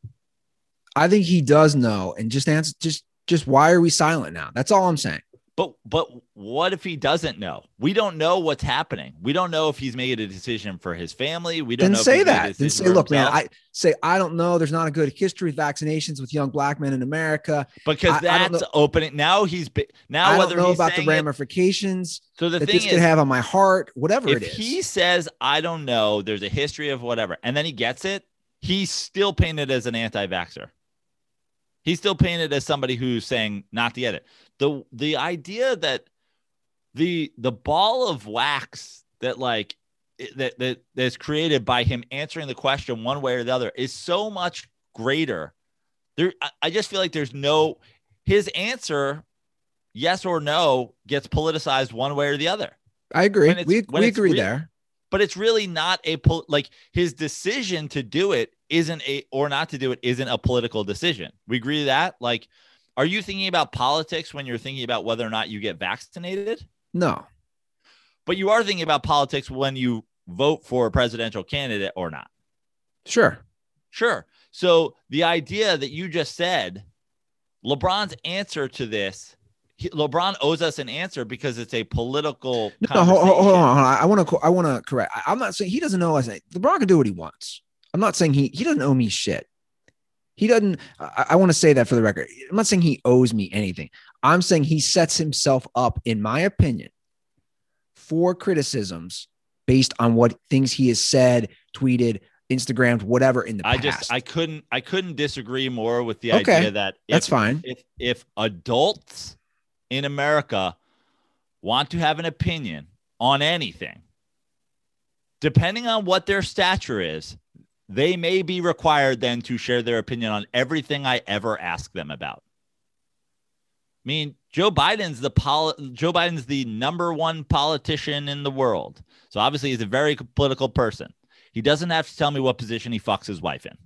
I think he does know, and just answer just just why are we silent now? That's all I'm saying. But but what if he doesn't know? We don't know what's happening. We don't know if he's made a decision for his family. We don't Then know. say that. Then say, look, man. I say I don't know. There's not a good history of vaccinations with young black men in America. because I- I that's know- opening. Now he's now I don't whether know he's about the saying it- ramifications So the that thing this is, could have on my heart, whatever if it is. he says I don't know, there's a history of whatever, and then he gets it, he's still painted as an anti-vaxxer. He's still painted as somebody who's saying not to get it. The the idea that the the ball of wax that like that that that's created by him answering the question one way or the other is so much greater. There, I, I just feel like there's no his answer, yes or no, gets politicized one way or the other I agree. We, we agree there. but it's really not a pol- like his decision to do it isn't a or not to do it isn't a political decision. We agree to that. Like, are you thinking about politics when you're thinking about whether or not you get vaccinated? No, But you are thinking about politics when you vote for a presidential candidate or not. sure. Sure. So the idea that you just said, LeBron's answer to this, he, LeBron owes us an answer because it's a political. No, hold, hold- on. hold on. I want to. I want to correct. I, I'm not saying he doesn't know us. LeBron can do what he wants. I'm not saying he he doesn't owe me shit. He doesn't. I, I want to say that for the record. I'm not saying he owes me anything. I'm saying he sets himself up, in my opinion, for criticisms based on what things he has said, tweeted, Instagrammed, whatever in the I past. just I couldn't I couldn't disagree more with the Okay. idea that if, That's fine. if if adults in America want to have an opinion on anything, depending on what their stature is, they may be required then to share their opinion on everything I ever ask them about. I mean, Joe Biden's the pol- Joe Biden's the number one politician in the world. So obviously he's a very political person. He doesn't have to tell me what position he fucks his wife in.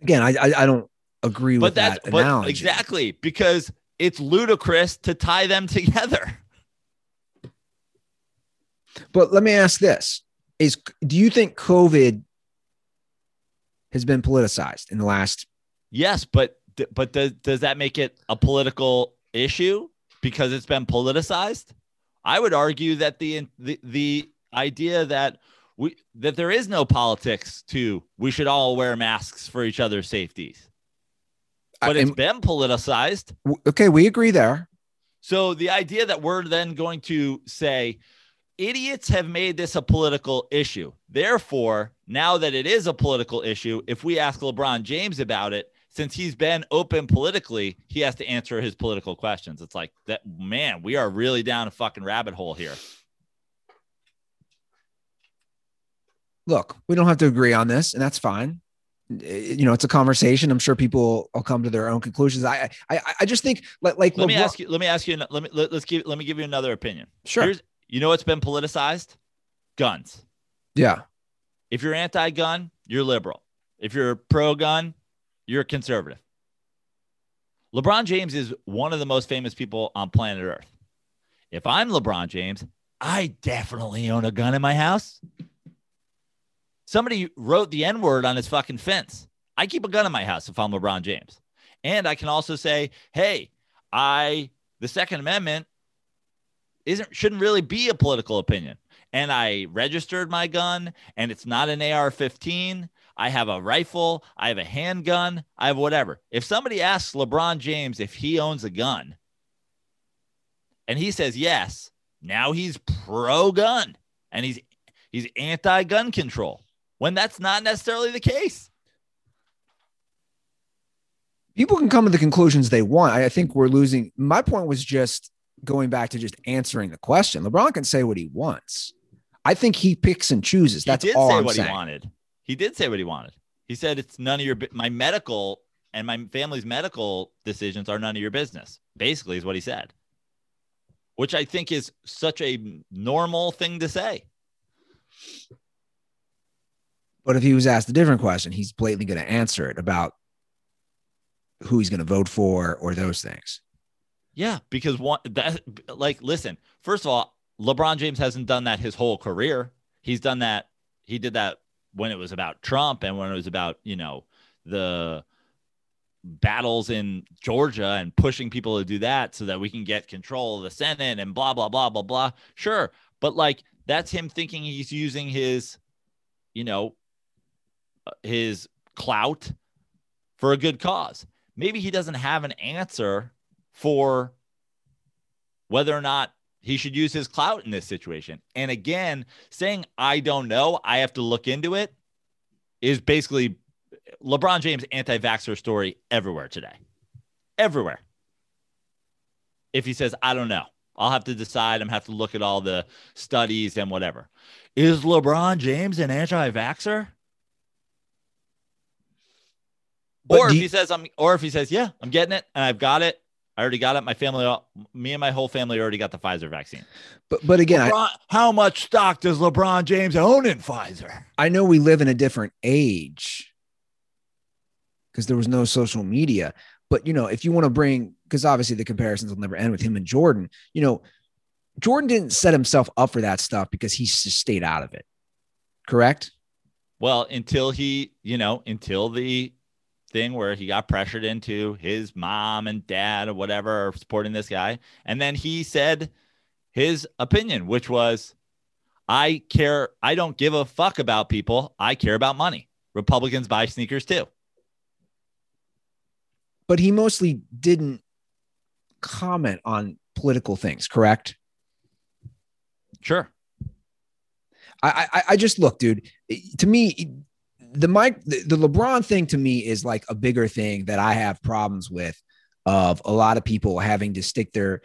Again, I I, I don't agree But with that's that but analogy. exactly because it's ludicrous to tie them together. But let me ask this: Is do you think COVID has been politicized in the last? Yes, but but does does that make it a political issue because it's been politicized? I would argue that the the the idea that we that there is no politics to we should all wear masks for each other's safeties, but I- it's been politicized. okay, we agree there. So the idea that we're then going to say idiots have made this a political issue. Therefore, now that it is a political issue, if we ask LeBron James about it, since he's been open politically, he has to answer his political questions. It's like that man, we are really down a fucking rabbit hole here. Look, we don't have to agree on this, and that's fine. You know, it's a conversation. I'm sure people will come to their own conclusions. I I I just think like like Let me LeBron- ask you, let me ask you, let me let, let's give let me give you another opinion. Sure. Here's you know what's been politicized? Guns. yeah. If you're anti-gun, you're liberal. If you're pro-gun, you're conservative. LeBron James is one of the most famous people on planet Earth. If I'm LeBron James, I definitely own a gun in my house. Somebody wrote the N word on his fucking fence. I keep a gun in my house if I'm LeBron James. And I can also say, hey, I, the Second Amendment isn't, shouldn't really be a political opinion and I registered my gun, and it's not an AR 15. I have a rifle, I have a handgun, I have whatever. If somebody asks LeBron James if he owns a gun and he says yes, now he's pro gun and he's he's anti gun control when that's not necessarily the case. people can come to the conclusions they want. I think we're losing. My point was just going back to just answering the question. LeBron can say what he wants. I think he picks and chooses. That's he did all say I'm what saying. he wanted. He did say what he wanted. He said it's none of your my medical and my family's medical decisions are none of your business. Basically, is what he said, which I think is such a normal thing to say. But if he was asked a different question, he's blatantly going to answer it about who he's going to vote for or those things. Yeah, because one that like listen, first of all, LeBron James hasn't done that his whole career. He's done that. He did that when it was about Trump and when it was about, you know, the battles in Georgia and pushing people to do that so that we can get control of the Senate and blah blah blah blah blah. Sure, but like that's him thinking he's using his you know his clout for a good cause. Maybe he doesn't have an answer for whether or not he should use his clout in this situation. And again, saying I don't know, I have to look into it is basically LeBron James anti vaxxer story everywhere today. Everywhere. If he says, I don't know, I'll have to decide. I'm have to look at all the studies and whatever. Is LeBron James an anti vaxxer? Or if you- he says I'm or if he says, Yeah, I'm getting it and I've got it. I already got it. My family, me and my whole family already got the Pfizer vaccine. But but again, I, how much stock does LeBron James own in Pfizer? I know we live in a different age because there was no social media. But you know, if you want to bring, because obviously the comparisons will never end with him and Jordan. You know, Jordan didn't set himself up for that stuff because he just stayed out of it. Correct? Well, until he, you know, until the thing where he got pressured into his mom and dad or whatever are supporting this guy. And then he said his opinion, which was, I care, I don't give a fuck about people. I care about money. Republicans buy sneakers too. But he mostly didn't comment on political things. Correct? Sure. I, I, I just look, dude. To me, the Mike, the, the LeBron thing to me is like a bigger thing that I have problems with. Of a lot of people having to stick their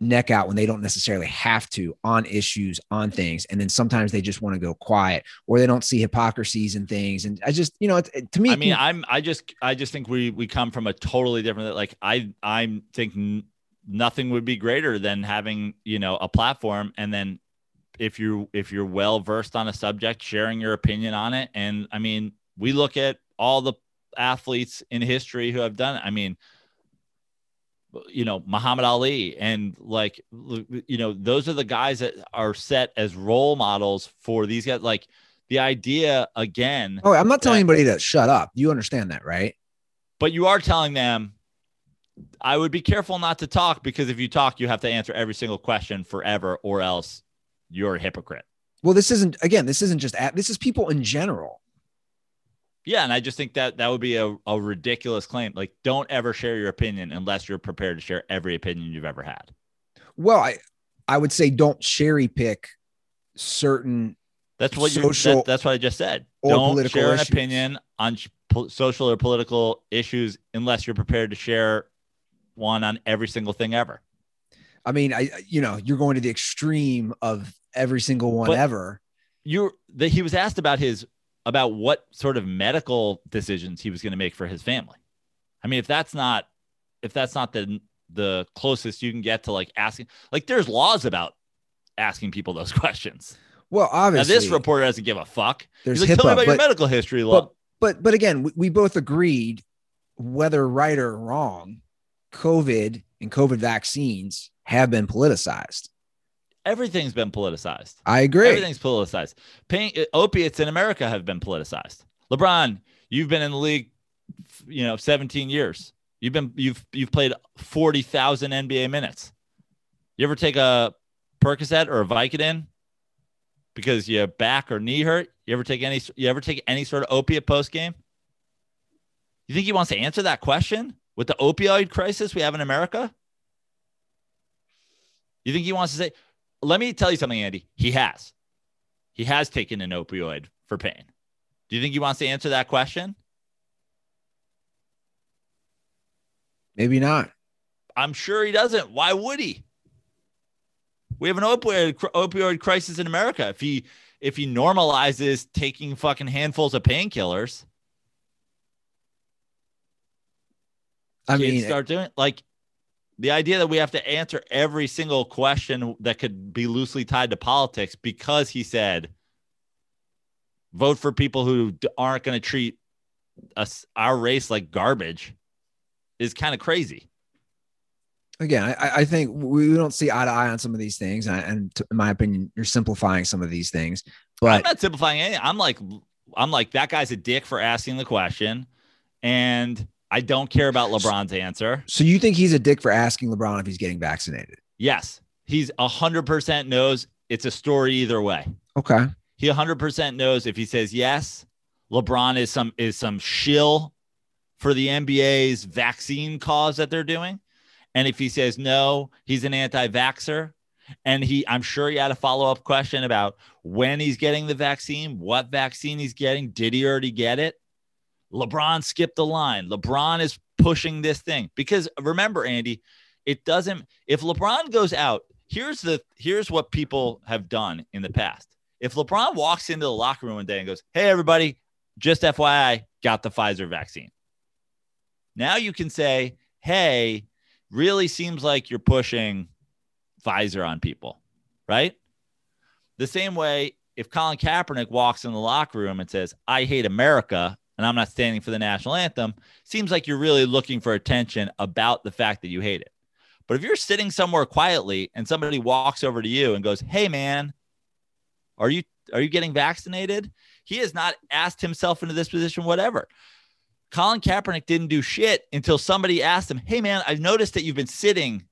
neck out when they don't necessarily have to on issues on things, and then sometimes they just want to go quiet or they don't see hypocrisies and things. And I just, you know, it's, to me, I mean, I'm, I just, I just think we, we come from a totally different, like, I, I think nothing would be greater than having, you know, a platform and then if you if you're well versed on a subject sharing your opinion on it and i mean we look at all the athletes in history who have done it i mean you know muhammad ali and like you know those are the guys that are set as role models for these guys like the idea again oh, I'm not telling that- anybody to shut up. You understand that, right? but you are telling them i would be careful not to talk because if you talk you have to answer every single question forever or else you're a hypocrite Well, this isn't again. This isn't just at, this is people in general. Yeah, and I just think that that would be a, a ridiculous claim. Like, don't ever share your opinion unless you're prepared to share every opinion you've ever had. Well, I I would say don't cherry pick certain That's what you. Social That, that's what I just said. don't share an opinion on po- social or political issues unless you're prepared to share one on every single thing ever. I mean, I you know, you're going to the extreme of every single one But- ever. You're that he was asked about his about what sort of medical decisions he was going to make for his family. I mean, if that's not if that's not the the closest you can get to like asking, like there's laws about asking people those questions. Well, Now obviously, this reporter doesn't give a fuck. there's He's like, tell me HIPAA, about your medical history. Law. but but but again, we, we both agreed, whether right or wrong, COVID and COVID vaccines have been politicized. Everything's been politicized. I agree. Everything's politicized. Pain, opiates in America have been politicized. LeBron, you've been in the league, you know, 17 years. You've been you've you've played 40,000 NBA minutes. You ever take a Percocet or a Vicodin because your back or knee hurt? You ever take any you ever take any sort of opiate post game? You think he wants to answer that question with the opioid crisis we have in America? You think he wants to say, let me tell you something, Andy. He has. He has taken an opioid for pain. Do you think he wants to answer that question? Maybe not. I'm sure he doesn't. Why would he? We have an opioid opioid crisis in America. If he if he normalizes taking fucking handfuls of painkillers, I mean, start doing like the idea that we have to answer every single question that could be loosely tied to politics because he said vote for people who aren't going to treat us our race like garbage is kind of crazy. Again, I, I think we don't see eye to eye on some of these things, and, and to, in my opinion, you're simplifying some of these things. But i'm not simplifying anything. I'm like, I'm like that guy's a dick for asking the question, and I don't care about LeBron's answer. so you think he's a dick for asking LeBron if he's getting vaccinated? Yes, he's hundred percent knows it's a story either way. Okay. He hundred percent knows if he says yes, LeBron is some is some shill for the NBA's vaccine cause that they're doing, and if he says no, he's an anti-vaxer. And he, I'm sure he had a follow up question about when he's getting the vaccine, what vaccine he's getting. Did he already get it? LeBron skipped the line. LeBron is pushing this thing because remember, Andy, it doesn't. If LeBron goes out, here's the here's what people have done in the past. If LeBron walks into the locker room one day and goes, "Hey, everybody, just FYI, got the Pfizer vaccine," now you can say, "Hey, really seems like you're pushing Pfizer on people, right?" The same way, if Colin Kaepernick walks in the locker room and says, "I hate America," and I'm not standing for the national anthem, seems like you're really looking for attention about the fact that you hate it. But if you're sitting somewhere quietly and somebody walks over to you and goes, "Hey man, are you are you getting vaccinated?" He has not asked himself into this position whatever. Colin Kaepernick didn't do shit until somebody asked him, "Hey man, I've noticed that you've been sitting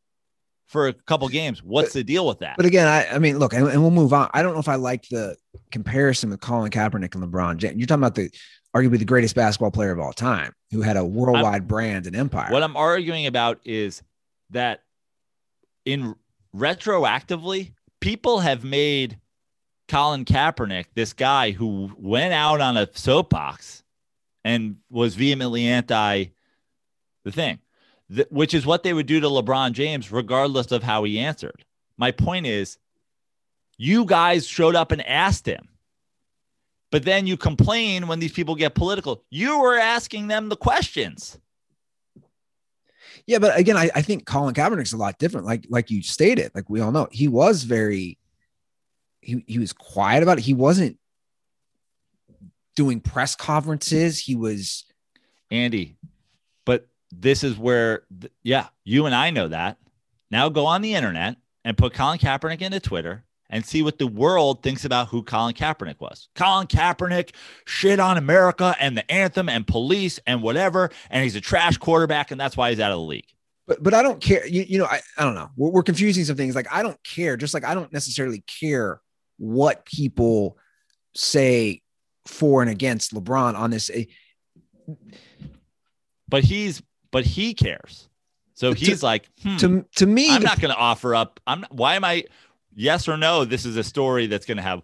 for a couple games. What's the deal with that?" But again, I, I mean, look, and, and we'll move on. I don't know if I like the comparison with Colin Kaepernick and LeBron James. You're talking about the arguably the greatest basketball player of all time, who had a worldwide brand and empire. What I'm arguing about is that in retroactively, people have made Colin Kaepernick this guy who went out on a soapbox and was vehemently anti the thing, Th- which is what they would do to LeBron James, regardless of how he answered. My point is, you guys showed up and asked him. But then you complain when these people get political. You were asking them the questions. Yeah, but again, I, I think Colin Kaepernick's a lot different. Like like you stated, like we all know, he was very he he was quiet about it. He wasn't doing press conferences. He was Andy, but this is where, th- yeah, you and I know that. Now go on the internet and put Colin Kaepernick into Twitter and see what the world thinks about who Colin Kaepernick was. Colin Kaepernick shit on America and the anthem and police and whatever, and he's a trash quarterback, and that's why he's out of the league. but but I don't care. You, you know, I, I don't know. We're, we're confusing some things. Like I don't care. Just like I don't necessarily care what people say for and against LeBron on this. Eh, But he's, but he cares. So But to- he's like, hmm, To to me, I'm the- not going to offer up. I'm not, why am I? Yes or no? This is a story that's going to have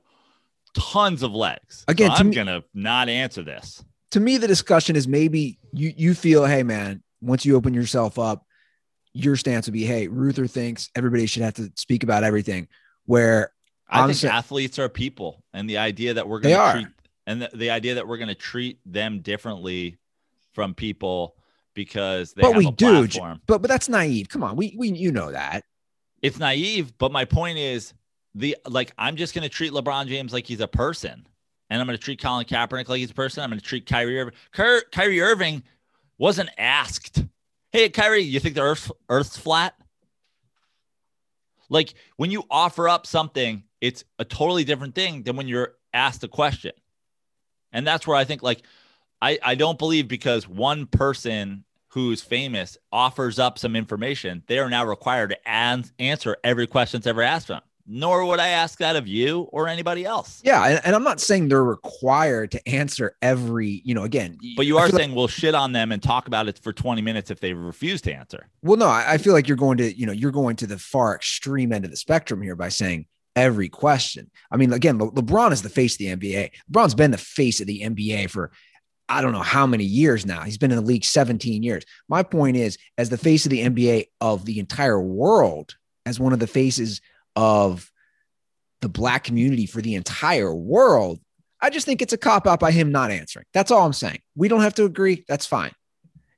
tons of legs. Again, So I'm me- to not answer this. to me, the discussion is maybe you you feel, hey man, once you open yourself up, your stance would be, hey, Ruther thinks everybody should have to speak about everything. Where I think athletes are people, and the idea that we're gonna treat and the, the idea that we're going to treat them differently from people because they but we do, platform. but but that's naive. Come on, we we you know that. It's naive, but my point is the like I'm just to treat LeBron James like he's a person, and I'm to treat Colin Kaepernick like he's a person. I'm to treat Kyrie Irving. Ky- Kyrie Irving wasn't asked, "Hey, Kyrie, you think the Earth Earth's flat?" Like when you offer up something, it's a totally different thing than when you're asked a question. And that's where I think like I, I don't believe because one person who's famous offers up some information, they are now required to an- answer every question that's ever asked them. Nor would I ask that of you or anybody else. Yeah, and, and I'm not saying they're required to answer every, you know, again. But you I are feel like- saying we'll shit on them and talk about it for 20 minutes if they refuse to answer. well, no, I, I feel like you're going to, you know, you're going to the far extreme end of the spectrum here by saying every question. I mean, again, Le- LeBron is the face of the NBA. LeBron's been the face of the NBA for I don't know how many years now. He's been in the league 17 years. My point is, as the face of the NBA of the entire world, as one of the faces of the black community for the entire world, I just think it's a cop out by him not answering. That's all I'm saying. We don't have to agree. That's fine.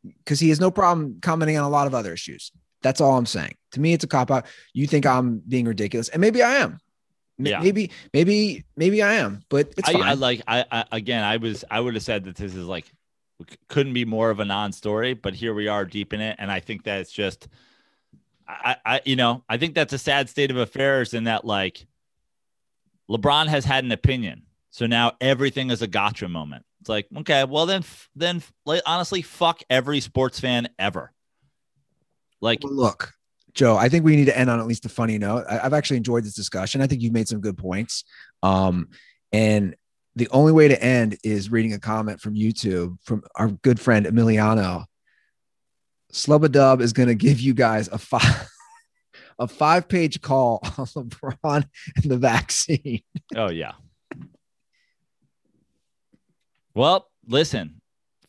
Because he has no problem commenting on a lot of other issues. That's all I'm saying. To me, it's a cop out. You think I'm being ridiculous, and maybe I am. Yeah. Maybe, maybe, maybe I am, but it's I. I like I, I again I was I would have said that this is like couldn't be more of a non-story, but here we are deep in it, and I think that it's just I, I you know I think that's a sad state of affairs in that like LeBron has had an opinion, so now everything is a gotcha moment. It's like okay, well then then like, honestly, fuck every sports fan ever. Like Well, look, Joe, I think we need to end on at least a funny note. I, I've actually enjoyed this discussion. I think you've made some good points. Um, and the only way to end is reading a comment from YouTube from our good friend Emiliano. Slubadub is going to give you guys a five a five page call on LeBron and the vaccine. Oh yeah. Well, listen.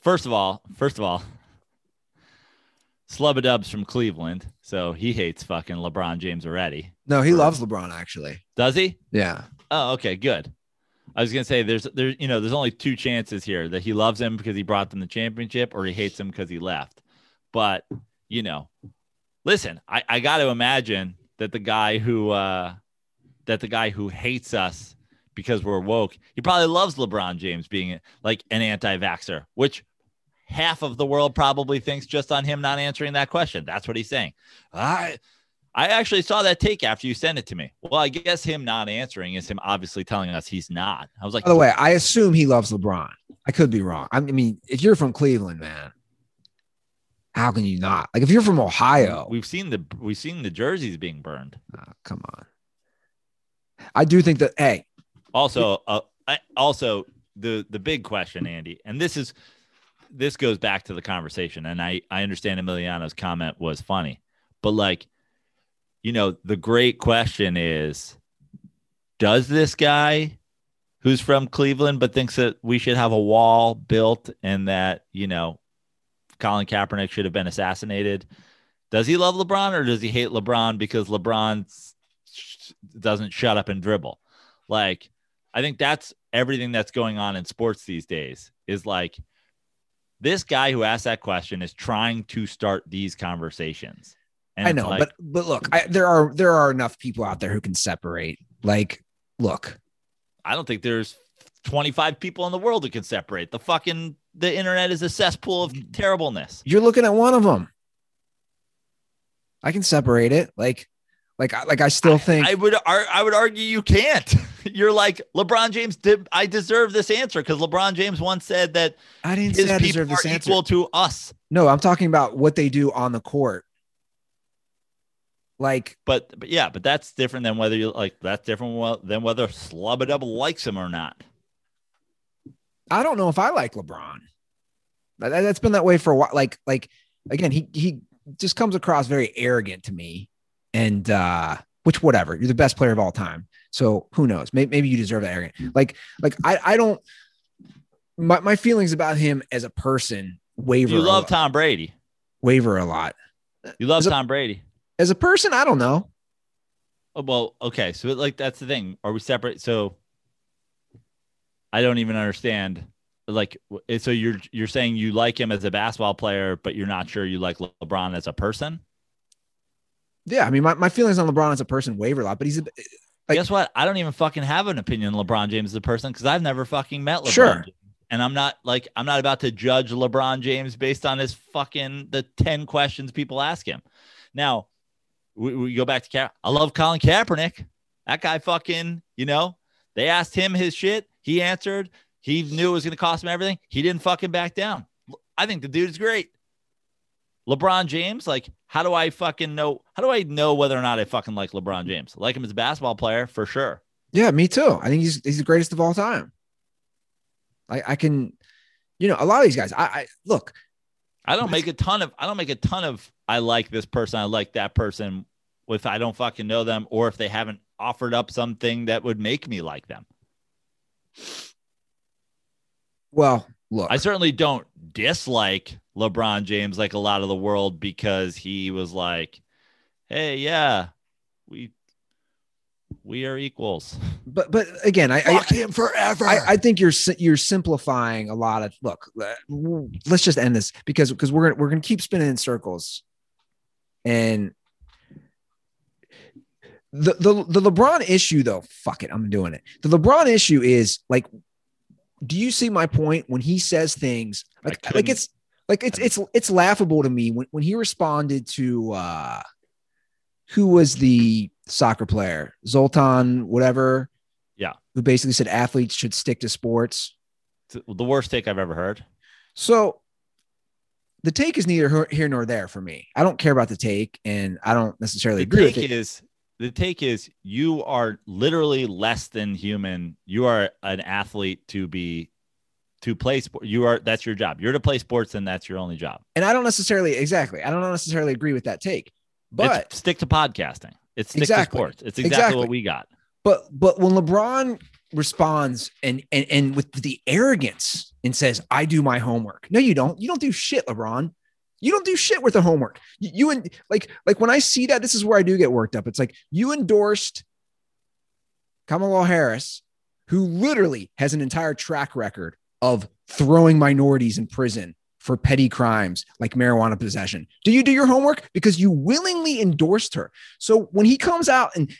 First of all, first of all, Slubadub's from Cleveland, so he hates fucking LeBron James already. No, he loves LeBron actually. Does he? Yeah. Oh, okay, good. I was gonna say there's there's you know there's only two chances here that he loves him because he brought them the championship or he hates him because he left. But you know, listen, I, I got to imagine that the guy who uh that the guy who hates us because we're woke, he probably loves LeBron James being like an anti-vaxxer, which half of the world probably thinks just on him not answering that question. That's what he's saying. I I actually saw that take after you sent it to me. Well, I guess him not answering is him obviously telling us he's not. I was like, By the way, I assume he loves LeBron. I could be wrong. I mean, if you're from Cleveland, man, how can you not? Like if you're from Ohio, we've seen the we've seen the jerseys being burned. Ah, come on. I do think that hey, Also, uh, I, also the the big question, Andy, and this is this goes back to the conversation, and I I understand Emiliano's comment was funny, but like, you know, the great question is, does this guy who's from Cleveland but thinks that we should have a wall built and that you know Colin Kaepernick should have been assassinated? Does he love LeBron or does he hate LeBron because LeBron doesn't shut up and dribble? Like, I think that's everything that's going on in sports these days is like this guy who asked that question is trying to start these conversations. And I know, like, but but look, I, there are there are enough people out there who can separate. Like, look, I don't think there's 25 people in the world who can separate. The fucking the internet is a cesspool of terribleness. you're looking at one of them. I can separate it. Like, like, I- like I still think I would I would argue you can't. You're like LeBron James. Did I deserve this answer? Because LeBron James once said that I didn't his say I deserve this answer. equal to us. No, I'm talking about what they do on the court. Like, But, but yeah, but that's different than whether you like that's different than whether Slubadub likes him or not. I don't know if I like LeBron. That, that's been that way for a while. Like, like again, he he just comes across very arrogant to me. And uh, which whatever, you're the best player of all time. So who knows? Maybe, maybe you deserve that arrogant. Like, like I I don't. My my feelings about him as a person waver. You love Tom Brady. waver a lot. You love Tom Brady. As a person, I don't know. Oh, well, okay. So like that's the thing. Are we separate? So I don't even understand. Like, so you're you're saying you like him as a basketball player, but you're not sure you like LeBron as a person. Yeah, I mean, my, my feelings on LeBron as a person waver a lot, but he's a, eh, Like- Guess what? I don't even fucking have an opinion on LeBron James as a person because I've never fucking met LeBron. Sure. James. And I'm not like I'm not about to judge LeBron James based on his fucking the ten questions people ask him. Now, we, we go back to Ka- I love Colin Kaepernick. That guy fucking, you know, they asked him his shit. He answered. He knew it was going to cost him everything. He didn't fucking back down. I think the dude is great. LeBron James, like, how do I fucking know? How do I know whether or not I fucking like LeBron hmm. James? I like him as a basketball player for sure. yeah, me too. I think he's he's the greatest of all time. I I can, you know, a lot of these guys. I, I look. I don't make a ton of I don't make a ton of I like this person, I like that person if I don't fucking know them or if they haven't offered up something that would make me like them. Well, look. I certainly don't dislike LeBron James like a lot of the world because he was like, "Hey, yeah, we we are equals." but but again, I I, him forever. I, I think you're you're simplifying a lot of look. Let's just end this because because we're gonna we're gonna keep spinning in circles, and the the the LeBron issue though, fuck it, I'm doing it. The LeBron issue is like, do you see my point when he says things like like it's like it's it's it's laughable to me when when he responded to uh who was the soccer player Zlatan whatever Yeah. who basically said athletes should stick to sports. It's the worst take I've ever heard. So the take is neither here nor there for me. I don't care about the take, and I don't necessarily The agree with take it. is the take is you are literally less than human. You are an athlete to be to play sport. You are that's your job. You're to play sports, and that's your only job. and I don't necessarily exactly. I don't necessarily agree with that take. But it's stick to podcasting. It's stick Exactly. to sports. It's exactly, Exactly. what we got. but but when LeBron responds and and and with the arrogance and says, "I do my homework." No, you don't. You don't do shit, LeBron. You don't do shit with the homework. You, you and like like when I see that, this is where I do get worked up. It's like you endorsed Kamala Harris, who literally has an entire track record of throwing minorities in prison for petty crimes like marijuana possession. Do you do your homework? Because you willingly endorsed her. So when he comes out and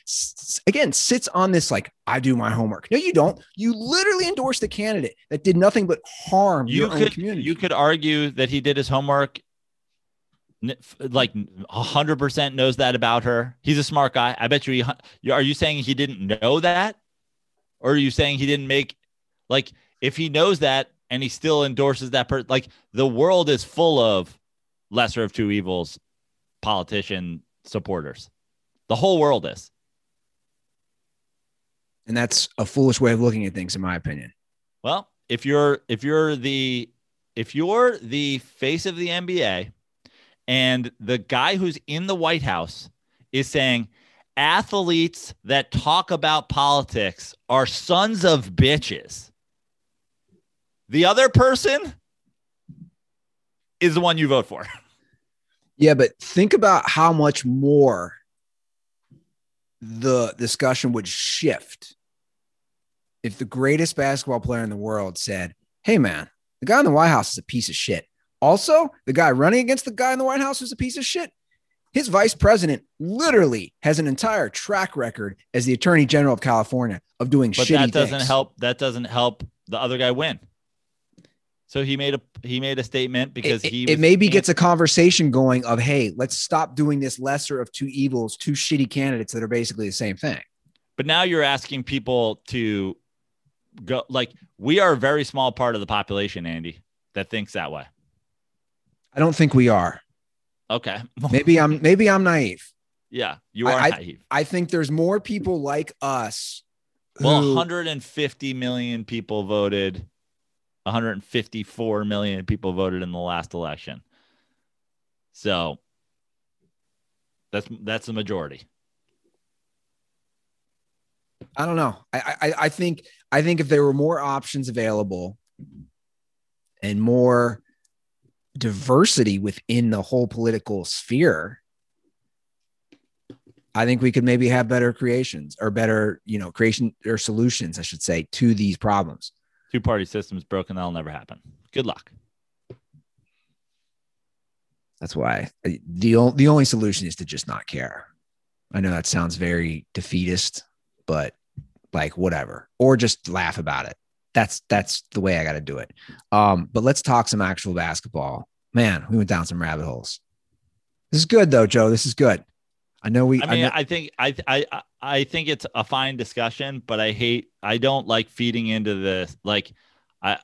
again sits on this, like, I do my homework. No, you don't. You literally endorsed a candidate that did nothing but harm You your own could community. you could argue that he did his homework. Like hundred percent knows that about her. He's a smart guy. I bet you. He, you- are you saying he didn't know that, or are you saying he didn't make? Like, if he knows that and he still endorses that person, like the world is full of lesser of two evils, politician supporters. The whole world is. and that's a foolish way of looking at things, in my opinion. Well, if you're if you're the if you're the face of the NBA and the guy who's in the White House is saying athletes that talk about politics are sons of bitches. The other person is the one you vote for. Yeah, but think about how much more the discussion would shift if the greatest basketball player in the world said, Hey, man, the guy in the White House is a piece of shit. Also, the guy running against the guy in the White House is a piece of shit. His vice president literally has an entire track record as the attorney general of California of doing But shitty that doesn't things. help that doesn't help the other guy win. So he made a he made a statement because it, he it was maybe gets a conversation going of hey let's stop doing this lesser of two evils two shitty candidates that are basically the same thing But now you're asking people to go like we are a very small part of the population, Andy, that thinks that way. i don't think we are Okay. maybe i'm maybe i'm naive yeah, you are I- naive. i think there's more people like us Well, 150 million people voted. 154 million people voted in the last election. So that's that's the majority. i don't know I, I i think i think if there were more options available and more diversity within the whole political sphere I think we could maybe have better creations or better, you know, creation or solutions, I should say, to these problems. Two party system's broken. That'll never happen. Good luck. That's why the o- the only solution is to just not care. I know that sounds very defeatist, but like whatever, or just laugh about it. That's that's the way I got to do it. Um, but let's talk some actual basketball. Man, we went down some rabbit holes. This is good though, Joe. This is good. I know we. I mean, know- I think I I I- I think it's a fine discussion, but I hate I don't like feeding into this. Like, I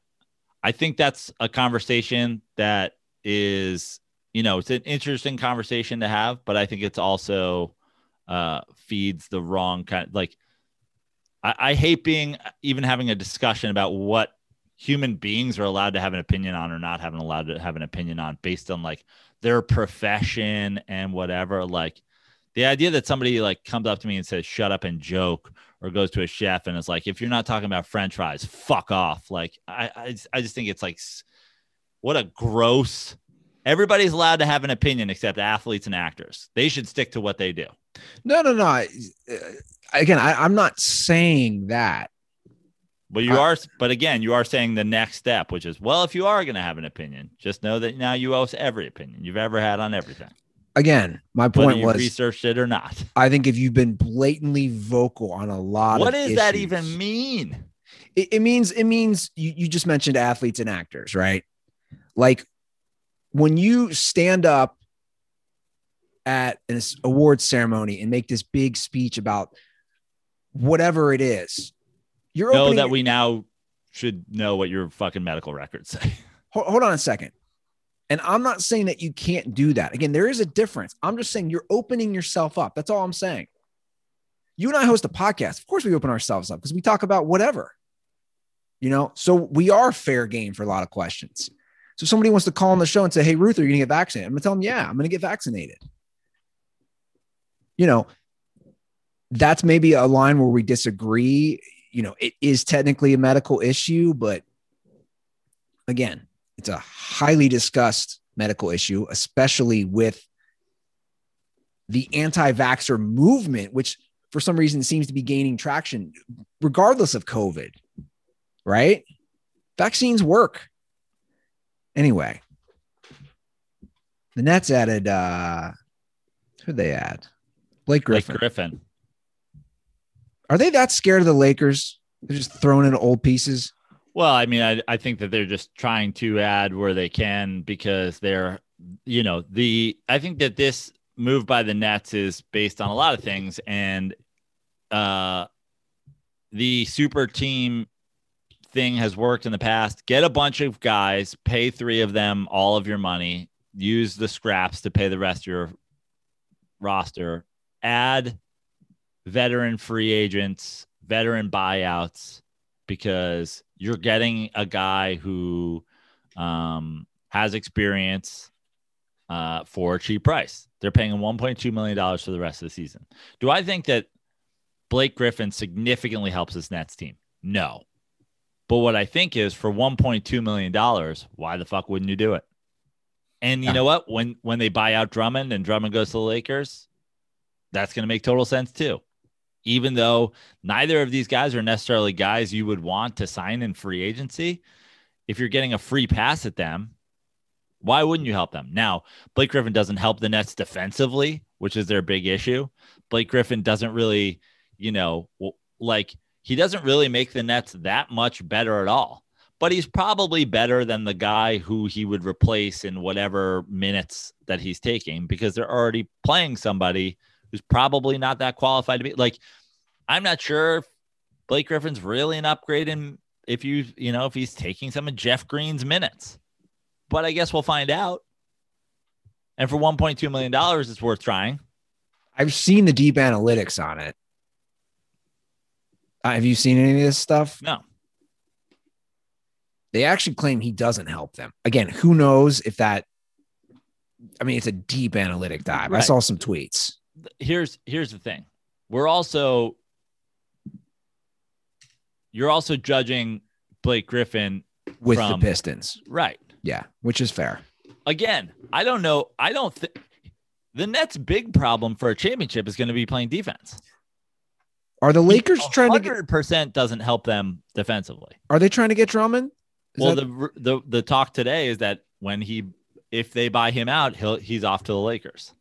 I think that's a conversation that is you know it's an interesting conversation to have, but I think it's also uh feeds the wrong kind. Like, I, I hate being even having a discussion about what human beings are allowed to have an opinion on or not having allowed to have an opinion on based on like their profession and whatever like the idea that somebody like comes up to me and says shut up and joke or goes to a chef and is like if you're not talking about french fries fuck off like i i, I just think it's like what a gross everybody's allowed to have an opinion except athletes and actors they should stick to what they do no, no, no. I- uh, Again, I, I'm not saying that. but you I- are but again you are saying the next step which is well if you are going to have an opinion just know that now you owe us every opinion you've ever had on everything again, my point was researched it or not. I think if you've been blatantly vocal on a lot of What does that even mean? it, it means it means you, you just mentioned athletes and actors, right? Like when you stand up at an awards ceremony and make this big speech about whatever it is, you're Know opening. that we now should know what your fucking medical records say. hold, hold on a second. And I'm not saying that you can't do that. Again, there is a difference. I'm just saying you're opening yourself up. That's all I'm saying. You and I host a podcast. Of course, we open ourselves up because we talk about whatever, you know. So we are fair game for a lot of questions. So somebody wants to call on the show and say, "Hey, Ruth, are you going to get vaccinated?" I'm going to tell them, "Yeah, I'm going to get vaccinated." You know, that's maybe a line where we disagree. You know, it is technically a medical issue, but again, it's a highly discussed medical issue, especially with the anti vaxxer movement, which for some reason seems to be gaining traction, regardless of COVID, right? Vaccines work. Anyway, the Nets added, uh, who'd they add? Blake Griffin. Griffin. Are they that scared of the Lakers? They're just throwing in old pieces. Well, I mean, I, I think that they're just trying to add where they can because they're, you know, the I think that this move by the Nets is based on a lot of things, and uh, the super team thing has worked in the past. Get a bunch of guys, pay three of them all of your money, use the scraps to pay the rest of your roster, add veteran free agents, veteran buyouts because you're getting a guy who um, has experience uh, for a cheap price. They're paying him $1.2 million for the rest of the season. Do I think that Blake Griffin significantly helps this Nets team? No. But what I think is for $1.2 million, why the fuck wouldn't you do it? And you Yeah. know what? When when they buy out Drummond and Drummond goes to the Lakers, that's going to make total sense too. Even though neither of these guys are necessarily guys you would want to sign in free agency, if you're getting a free pass at them, why wouldn't you help them? Now, Blake Griffin doesn't help the Nets defensively, which is their big issue. Blake Griffin doesn't really, you know, like he doesn't really make the Nets that much better at all. But he's probably better than the guy who he would replace in whatever minutes that he's taking because they're already playing somebody who's probably not that qualified to be like I'm not sure if Blake Griffin's really an upgrade in if you you know if he's taking some of Jeff Green's minutes. But I guess we'll find out. And for 1.2 million dollars it's worth trying. I've seen the deep analytics on it. Uh, have you seen any of this stuff? No. They actually claim he doesn't help them. Again, who knows if that? I mean, it's a deep analytic dive. I saw some tweets. Here's here's the thing. We're also you're also judging Blake Griffin with From- the Pistons. right. Yeah, which is fair. Again, I don't know. I don't think the Nets' big problem for a championship is going to be playing defense. Are the Lakers trying to get? Hundred percent doesn't help them defensively. Are they trying to get Drummond? Is well, that- the the the talk today is that when he if they buy him out, he'll he's off to the Lakers.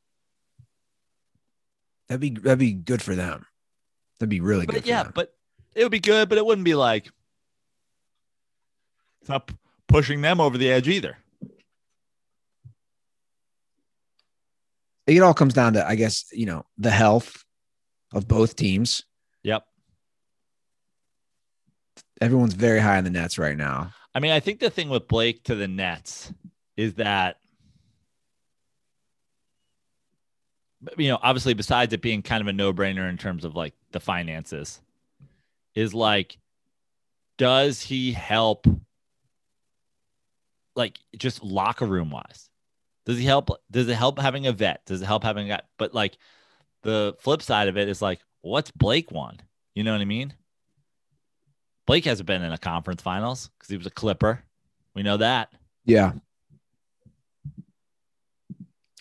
That'd be that'd be good for them. That'd be really good. But for yeah, them. but it would be good, but it wouldn't be like it's not pushing them over the edge either. it all comes down to, I guess, you know, the health of both teams. Yep. Everyone's very high on the Nets right now. I mean, I think the thing with Blake to the Nets is that, you know, obviously, besides it being kind of a no brainer in terms of like the finances, is like, does he help, like, just locker room wise? Does he help? Does it help having a vet? Does it help having a guy? But like, the flip side of it is like, what's Blake want? You know what I mean? Blake hasn't been in a conference finals because he was a Clipper. We know that. Yeah.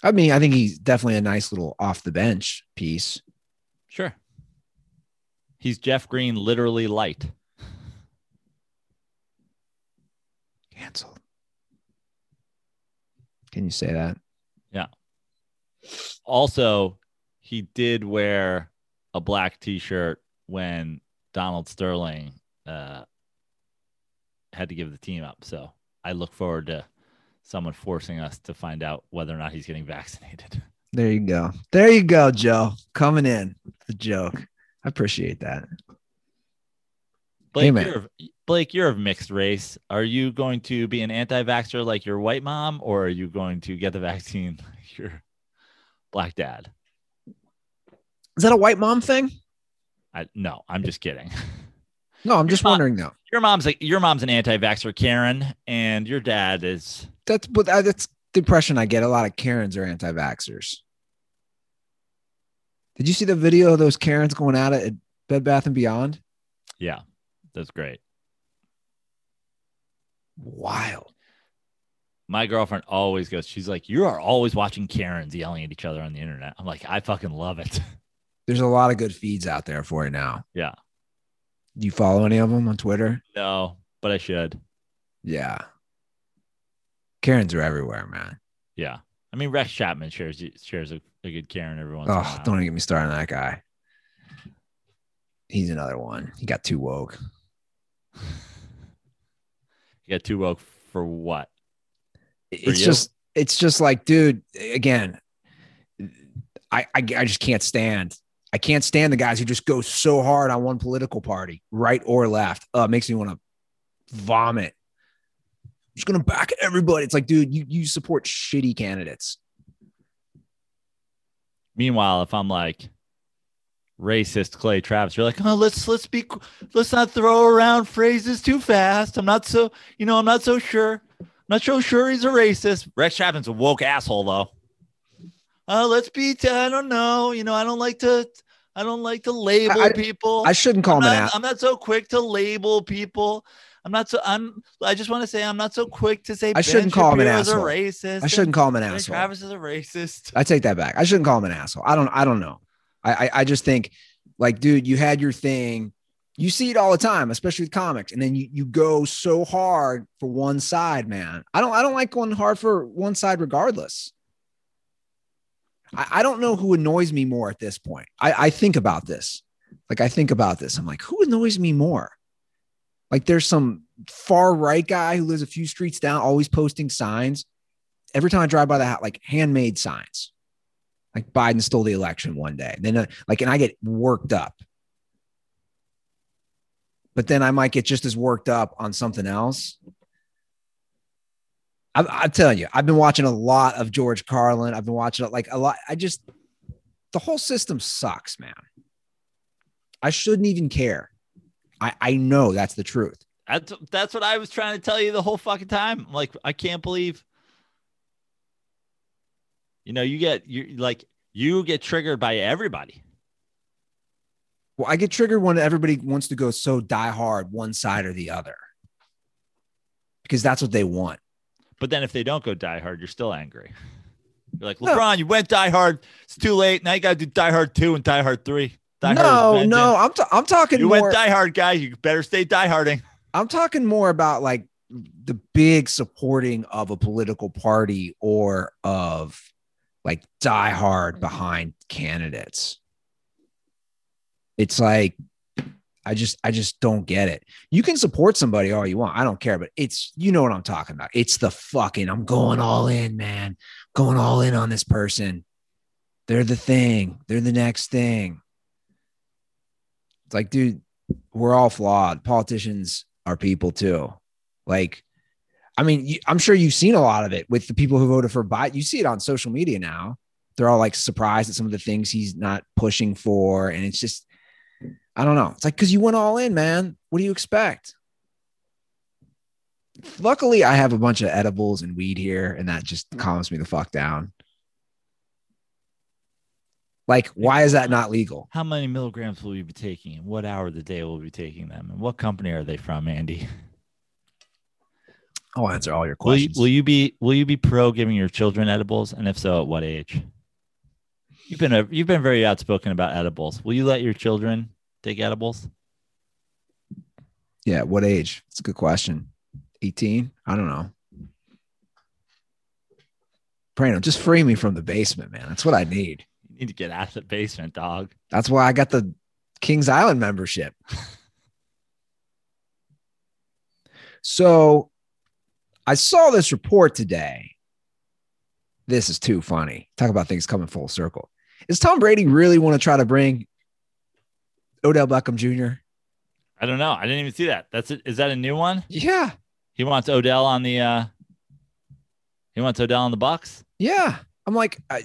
I mean, I think he's definitely a nice little off the bench piece. Sure. He's Jeff Green, literally light. Canceled. Can you say that? Yeah. Also, he did wear a black T-shirt when Donald Sterling uh, had to give the team up. So I look forward to someone forcing us to find out whether or not he's getting vaccinated. There you go. There you go, Joe. Coming in. The joke. I appreciate that. Blake, you're, of- Blake, you're of mixed race. Are you going to be an anti-vaxxer like your white mom, or are you going to get the vaccine like your black dad? Is that a white mom thing? I, no, I'm just kidding. No, I'm just not- wondering though. Your mom's like your mom's an anti-vaxxer, Karen, and your dad is That's but that's the impression I get. A lot of Karens are anti-vaxxers. Did you see the video of those Karens going at it at Bed Bath and Beyond? yeah, that's great. Wild. My girlfriend always goes, she's like, You are always watching Karens yelling at each other on the internet. I'm like, I fucking love it. There's a lot of good feeds out there for you now. Yeah. Do you follow any of them on Twitter? no, but I should. Yeah. Karens are everywhere, man. Yeah. I mean, Rex Chapman shares shares a, a good Karen every once in a Oh, don't even get me started on that guy. He's another one. He got too woke. You got too woke for what? It's you? just, it's just like, dude. Again, I, I, I just can't stand. I can't stand the guys who just go so hard on one political party, right or left. Uh, it makes me want to vomit. Just gonna back everybody. It's like, dude, you you support shitty candidates. Meanwhile, if I'm like racist Clay Travis, you're like, oh, let's let's be let's not throw around phrases too fast. I'm not so you know I'm not so sure. I'm not so sure he's a racist. Rex Chapman's a woke asshole though. Uh, let's be. T- I don't know. You know, I don't like to. I don't like to label I- people. I shouldn't call I'm him an not, ass. I'm not so quick to label people. I'm not so. I'm. I just want to say I'm not so quick to say. I shouldn't call him an asshole. Racist. I shouldn't call him an asshole. Travis is a racist. I take that back. I shouldn't call him an asshole. I don't. I don't know. I, I I just think, like, dude, you had your thing. You see it all the time, especially with comics, and then you you go so hard for one side, man. I don't. I don't like going hard for one side, regardless. I, I don't know who annoys me more at this point. I, I think about this. Like I think about this. I'm like, who annoys me more? Like there's some far right guy who lives a few streets down, always posting signs. Every time I drive by the house, like handmade signs, like Biden stole the election one day. Then uh, like, and I get worked up. But then I might get just as worked up on something else. I, I'm telling you, I've been watching a lot of George Carlin. I've been watching like a lot. I just, the whole system sucks, man. I shouldn't even care. I, I know that's the truth. That's that's what I was trying to tell you the whole fucking time. Like, I can't believe. You know, you get you like you get triggered by everybody. Well, I get triggered when everybody wants to go so die hard one side or the other because that's what they want. But then if they don't go die hard, you're still angry. You're like, No. LeBron, you went die hard. It's too late. Now you got to do die hard two and die hard three. Die no, no. I'm, ta- I'm talking You more. went die hard, guy. You better stay die harding. I'm talking more about like the big supporting of a political party or of like die hard behind candidates. It's like I just I just don't get it. You can support somebody all you want. I don't care, but it's you know what I'm talking about. It's the fucking I'm going all in, man. Going all in on this person. They're the thing. They're the next thing. It's like, dude, we're all flawed. Politicians are people too. Like, I mean, you, I'm sure you've seen a lot of it with the people who voted for Biden. You see it on social media now. They're all like surprised at some of the things he's not pushing for. And it's just, I don't know. It's like, because you went all in, man. What do you expect? Luckily, I have a bunch of edibles and weed here, and that just calms me the fuck down. Like, why is that not legal? How many milligrams will you be taking? And what hour of the day will we be taking them? And what company are they from, Andy? I'll answer all your Will you, questions. will you be will you be pro giving your children edibles? And if so, at what age? You've been a, you've been very outspoken about edibles. Will you let your children take edibles? Yeah, what age? It's a good question. 18? I don't know. Prano, just free me from the basement, man. That's what I need. Need to get out of the basement, dog. That's why I got the Kings Island membership. so I saw this report today. This is too funny. Talk about things coming full circle. Is Tom Brady really want to try to bring Odell Beckham Jr.? I don't know. I didn't even see that. That's it. Is that a new one? Yeah. He wants Odell on the uh he wants Odell on the Bucs. Yeah. I'm like, I,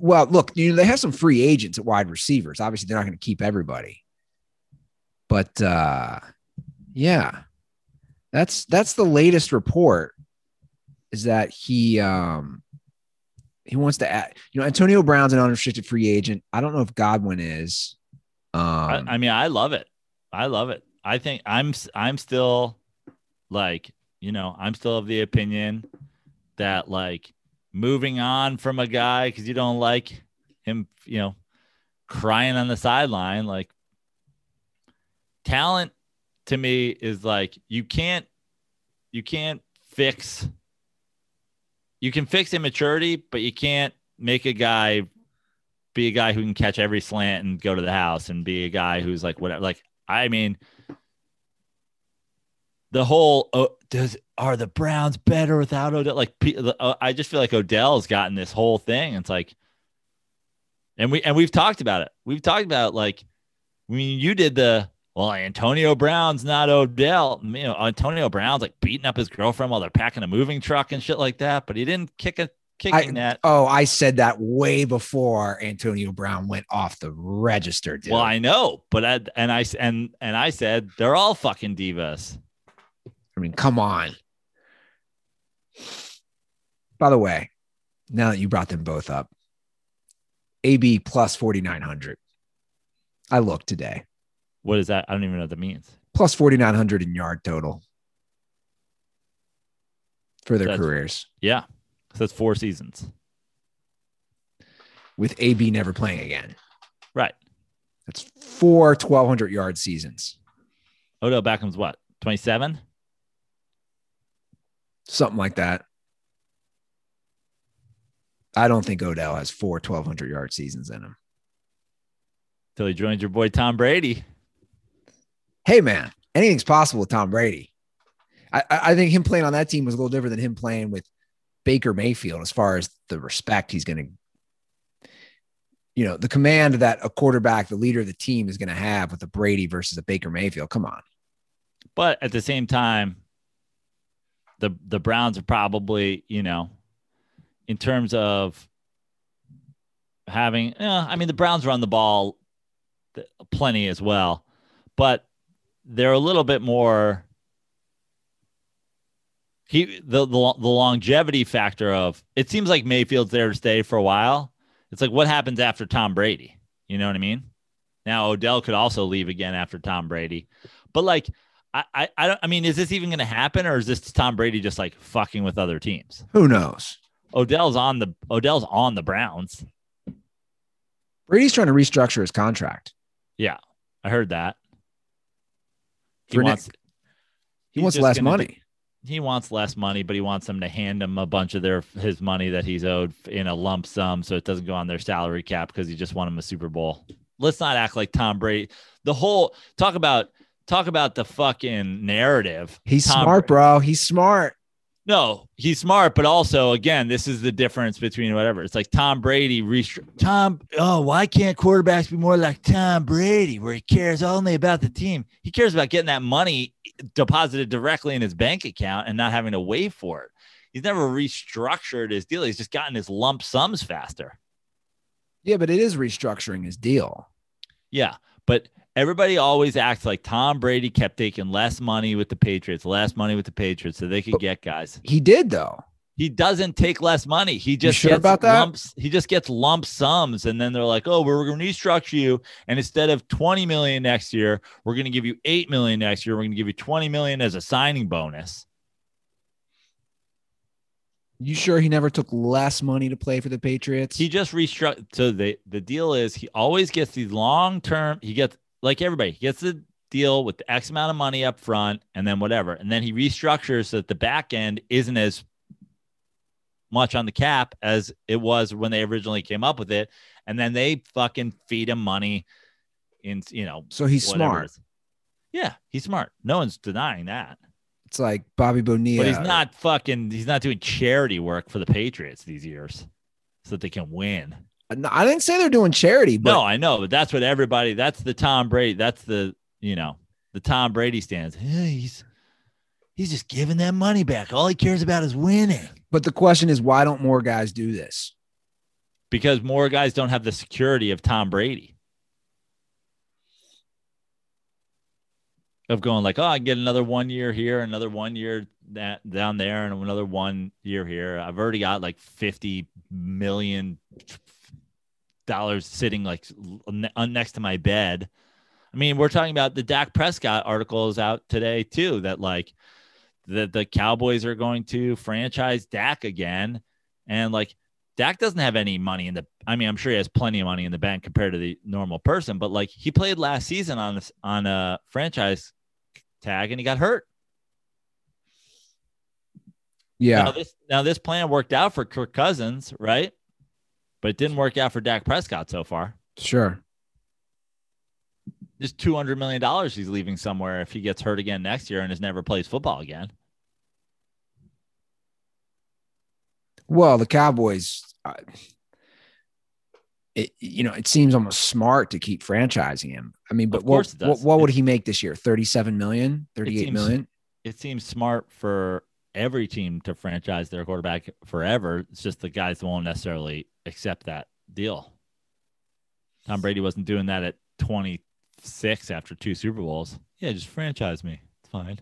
well, look, you know, they have some free agents at wide receivers. Obviously, they're not going to keep everybody. But uh yeah. That's that's the latest report is that he um he wants to add, you know, Antonio Brown's an unrestricted free agent. I don't know if Godwin is. Um I, I mean, I love it. I love it. I think I'm I'm still like, you know, I'm still of the opinion that like moving on from a guy because you don't like him, you know, crying on the sideline, like talent to me is like you can't you can't fix you can fix immaturity, but you can't make a guy be a guy who can catch every slant and go to the house and be a guy who's like whatever. Like I mean, the whole oh, does are the Browns better without Odell? Like uh, I just feel like Odell's gotten this whole thing. It's like, and we and we've talked about it. We've talked about like, I mean, you did the well, Antonio Brown's not Odell. You know, Antonio Brown's like beating up his girlfriend while they're packing a moving truck and shit like that. But he didn't kick a kicking I, that. Oh, I said that way before Antonio Brown went off the register. Dude. Well, I know, but I and I and and I said they're all fucking divas. I mean, come on. By the way, now that you brought them both up, AB plus 4,900. I looked today. What is that? I don't even know what that means. Plus 4,900 in yard total for their That's- careers Yeah. So that's four seasons. with AB never playing again. Right. That's four 1,200 yard seasons, oh, Odell Beckham's what? 27? Something like that. I don't think Odell has four 1,200 yard seasons in him. Till he joins your boy Tom Brady. hey man, anything's possible with Tom Brady. I, I think him playing on that team was a little different than him playing with Baker Mayfield as far as the respect he's going to, you know, the command that a quarterback, the leader of the team, is going to have with a Brady versus a Baker Mayfield. Come on. But at the same time, the the Browns are probably, you know, in terms of having, yeah, I mean, the Browns run the ball plenty as well, but they're a little bit more. He the, the the longevity factor of it seems like Mayfield's there to stay for a while. It's like what happens after Tom Brady? You know what I mean? Now Odell could also leave again after Tom Brady, but like I, I, I don't. I mean, is this even going to happen, or is this Tom Brady just like fucking with other teams? Who knows? Odell's on the Odell's on the Browns. Brady's trying to restructure his contract. Yeah, I heard that. He For wants. Nick. He wants less money. do- he wants less money, but he wants them to hand him a bunch of their his money that he's owed in a lump sum, so it doesn't go on their salary cap because he just won him a Super Bowl. Let's not act like Tom Brady. The whole talk about talk about the fucking narrative. He's Tom smart, Brady. bro. He's smart. No, he's smart, but also again, this is the difference between whatever. It's like Tom Brady restri- Tom. Oh, why can't quarterbacks be more like Tom Brady, where he cares only about the team? He cares about getting that money deposited directly in his bank account and not having to wait for it. He's never restructured his deal. He's just gotten his lump sums faster. Yeah, but it is restructuring his deal. Yeah, but everybody always acts like Tom Brady kept taking less money with the Patriots, less money with the Patriots, so they could But- get guys. He did though. He doesn't take less money. He just sure gets about that? lumps. He just gets lump sums, and then they're like, "Oh, we're going to restructure you, and instead of twenty million next year, we're going to give you eight million next year. We're going to give you twenty million as a signing bonus." You sure he never took less money to play for the Patriots? He just restructured. So the the deal is he always gets these long term. He gets like everybody. He gets the deal with the X amount of money up front, and then whatever, and then he restructures so that the back end isn't as much on the cap as it was when they originally came up with it. And then they fucking feed him money in, you know, So he's whatever. smart. Yeah, he's smart. No one's denying that. It's like Bobby Bonilla. But he's not fucking, he's not doing charity work for the Patriots these years so that they can win. I didn't say they're doing charity, but no, I know, but that's what everybody, that's the Tom Brady, that's the, you know, the Tom Brady stands. "Yeah, he's, he's just giving that money back. All he cares about is winning. but the question is, why don't more guys do this? because more guys don't have the security of Tom Brady. Of going like, oh, I get another one year here, another one year that down there, and another one year here. I've already got like fifty million dollars sitting like next to my bed. I mean, we're talking about the Dak Prescott article is out today too. That like the the Cowboys are going to franchise Dak again, and like Dak doesn't have any money in the. I mean, I'm sure he has plenty of money in the bank compared to the normal person, but like he played last season on this on a franchise tag and he got hurt. Yeah, Now this now this plan worked out for Kirk Cousins, right? But it didn't work out for Dak Prescott so far. sure. Just two hundred million dollars he's leaving somewhere if he gets hurt again next year and has never plays football again. Well, the Cowboys, uh, it, you know, it seems almost smart to keep franchising him. I mean, but what, what, what would he make this year? 37 million, It seems- million? It seems smart for every team to franchise their quarterback forever. It's just the guys won't necessarily accept that deal. Tom Brady wasn't doing that at 26 after two Super Bowls. Yeah, just franchise me. It's fine.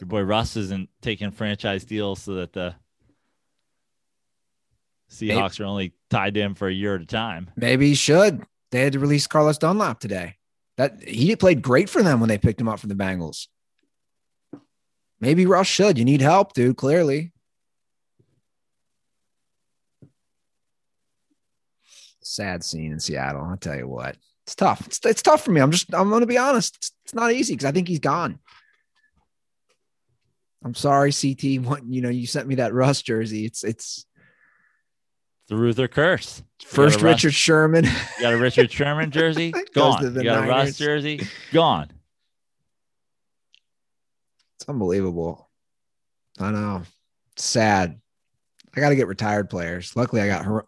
Your boy Russ isn't taking franchise deals so that the Seahawks are only tied to him for a year at a time. Maybe he should. They had to release Carlos Dunlap today. That he played great for them when they picked him up from the Bengals. Maybe Russ should. You need help, dude. Clearly. Sad scene in Seattle. I'll tell you what. It's tough. It's, it's tough for me. I'm just, I'm going to be honest. It's, it's not easy because I think he's gone. I'm sorry, CT. What, you know, you sent me that Russ jersey. It's, it's The Ruther curse. first Russ- Richard Sherman. You got a Richard Sherman jersey? Gone. You got a Russ jersey? Gone. It's unbelievable. I know. It's sad. I got to get retired players. Luckily, I got Har-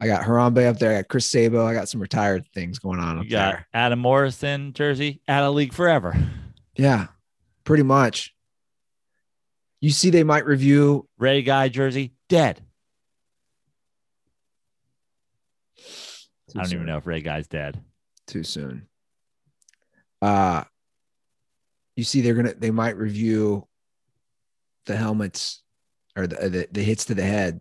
I got Harambe up there. I got Chris Sabo. I got some retired things going on up You got there. Adam Morrison jersey out of league forever. Yeah, pretty much. You see, they might review. Ray Guy jersey dead. I don't even know if Ray Guy's dead. Too soon. Uh you see, they're gonna. They might review the helmets or the the, the hits to the head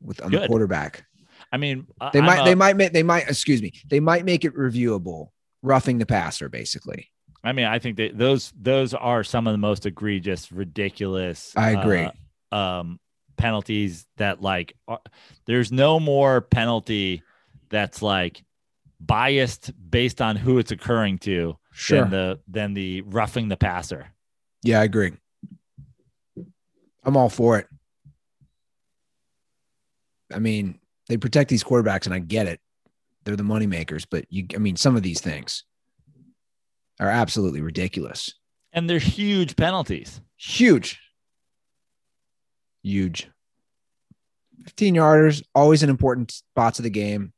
with on the quarterback. I mean, They I'm might, a- they might make, they might, excuse me, they might make it reviewable, roughing the passer, basically. I mean, I think that those those are some of the most egregious, ridiculous. I agree. uh, um, penalties that like are, there's no more penalty that's like biased based on who it's occurring to than the than the roughing the passer. yeah, I agree. I'm all for it. I mean, they protect these quarterbacks, and I get it. They're the money makers, but you, I mean, some of these things are absolutely ridiculous. And they're huge penalties. Huge. Huge. 15 yarders, always an important spots of the game.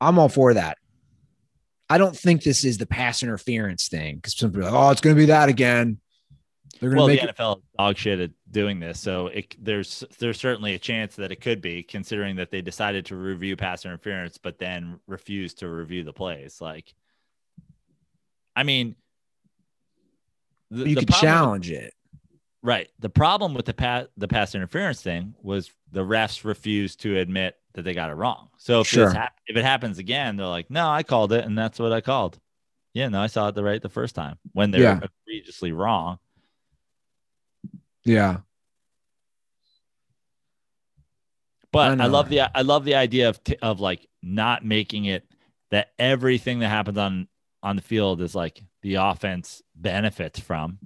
I'm all for that. I don't think this is the pass interference thing because some people are like, oh, it's going to be that again. They're going to Well, the make it. NFL dog shit at doing this, so it, there's there's certainly a chance that it could be, considering that they decided to review pass interference, but then refused to review the plays. Like, I mean, the, You the could problem with- challenge it. right? The problem with the pass the pass interference thing was the refs refused to admit that they got it wrong. So if Sure. hap- if it happens again, they're like, "No, I called it, and that's what I called." Yeah, no, I saw it the right the first time when they're Yeah. egregiously wrong. Yeah. But I I, love the I love the idea of t- of like not making it that everything that happens on on the field is like the offense benefits from.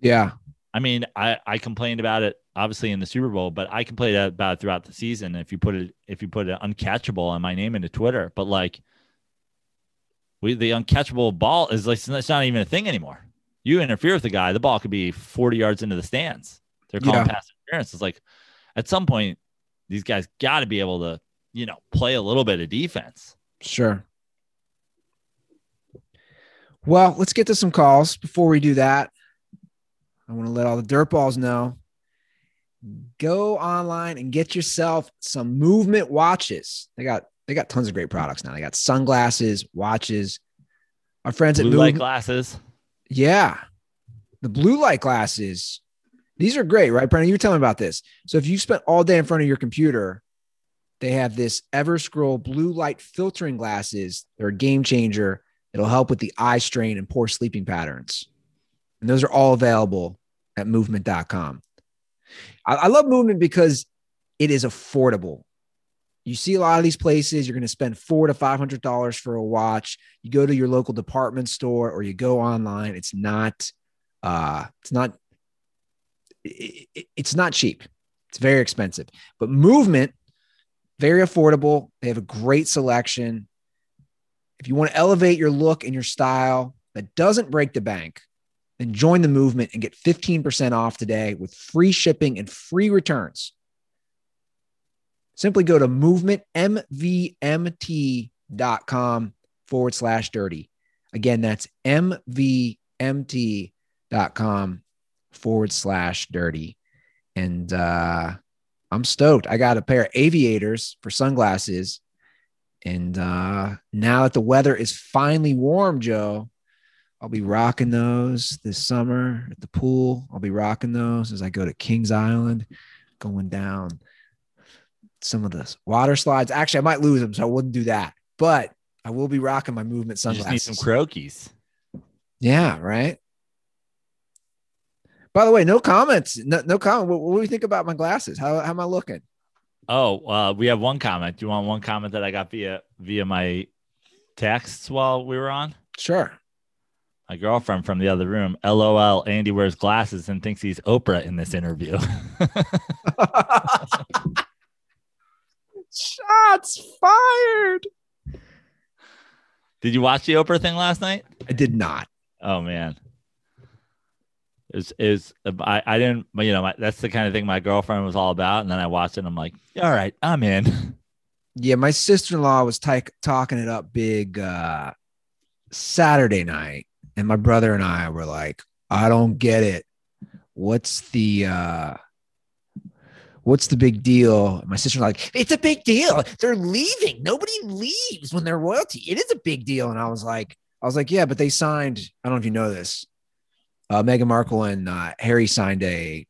Yeah. I mean, I I complained about it obviously in the Super Bowl, but I complained about it throughout the season. If you put it if you put it uncatchable on my name into Twitter, but like we the uncatchable ball is like it's not even a thing anymore. You interfere with the guy, the ball could be 40 yards into the stands. They're calling Yeah. pass interference. It's like at some point, these guys got to be able to, you know, play a little bit of defense. Sure. Well, let's get to some calls. Before we do that, I want to let all the dirt balls know. Go online and get yourself some movement watches. They got they got tons of great products now. They got sunglasses, watches. Our friends at Blue light Movement, glasses. Yeah, the blue light glasses. These are great, right, Brennan? You were telling me about this. So if you spent all day in front of your computer, they have this Everscroll blue light filtering glasses. They're a game changer. It'll help with the eye strain and poor sleeping patterns. And those are all available at movement.com. I, I love movement because it is affordable. You see a lot of these places, you're going to spend four to five hundred dollars for a watch. You go to your local department store or you go online. It's not, uh, it's not, it- it- it's not cheap. It's very expensive. But movement, very affordable. They have a great selection. If you want to elevate your look and your style that doesn't break the bank, then join the movement and get 15% off today with free shipping and free returns. Simply go to movementmvmt.com forward slash dirty. Again, that's mvmt.com forward slash dirty. And uh, I'm stoked. I got a pair of aviators for sunglasses. And uh, now that the weather is finally warm, Joe, I'll be rocking those this summer at the pool. I'll be rocking those as I go to Kings Island, going down some of the water slides. Actually, I might lose them, so I wouldn't do that. But I will be rocking my movement You just need some croakies. Yeah, right. By the way, no comments. No, no comment. What, what do you think about my glasses? How, how am I looking? Oh, uh, we have one comment. Do you want one comment that I got via via my texts while we were on? Sure. My girlfriend from the other room, LOL, Andy wears glasses and thinks he's Oprah in this interview. Shots fired. Did you watch the Oprah thing last night? I did not. Oh man. Is is I, I didn't you know my, that's the kind of thing my girlfriend was all about and then I watched it and I'm like all right I'm in Yeah, my sister in law was ty- talking it up big uh, Saturday night, and my brother and I were like, "I don't get it. What's the uh, what's the big deal?" My sister was like, "It's a big deal. They're leaving. Nobody leaves when they're royalty. It is a big deal." And I was like, "I was like, yeah, but they signed. I don't know if you know this. Uh, Meghan Markle and uh, Harry signed a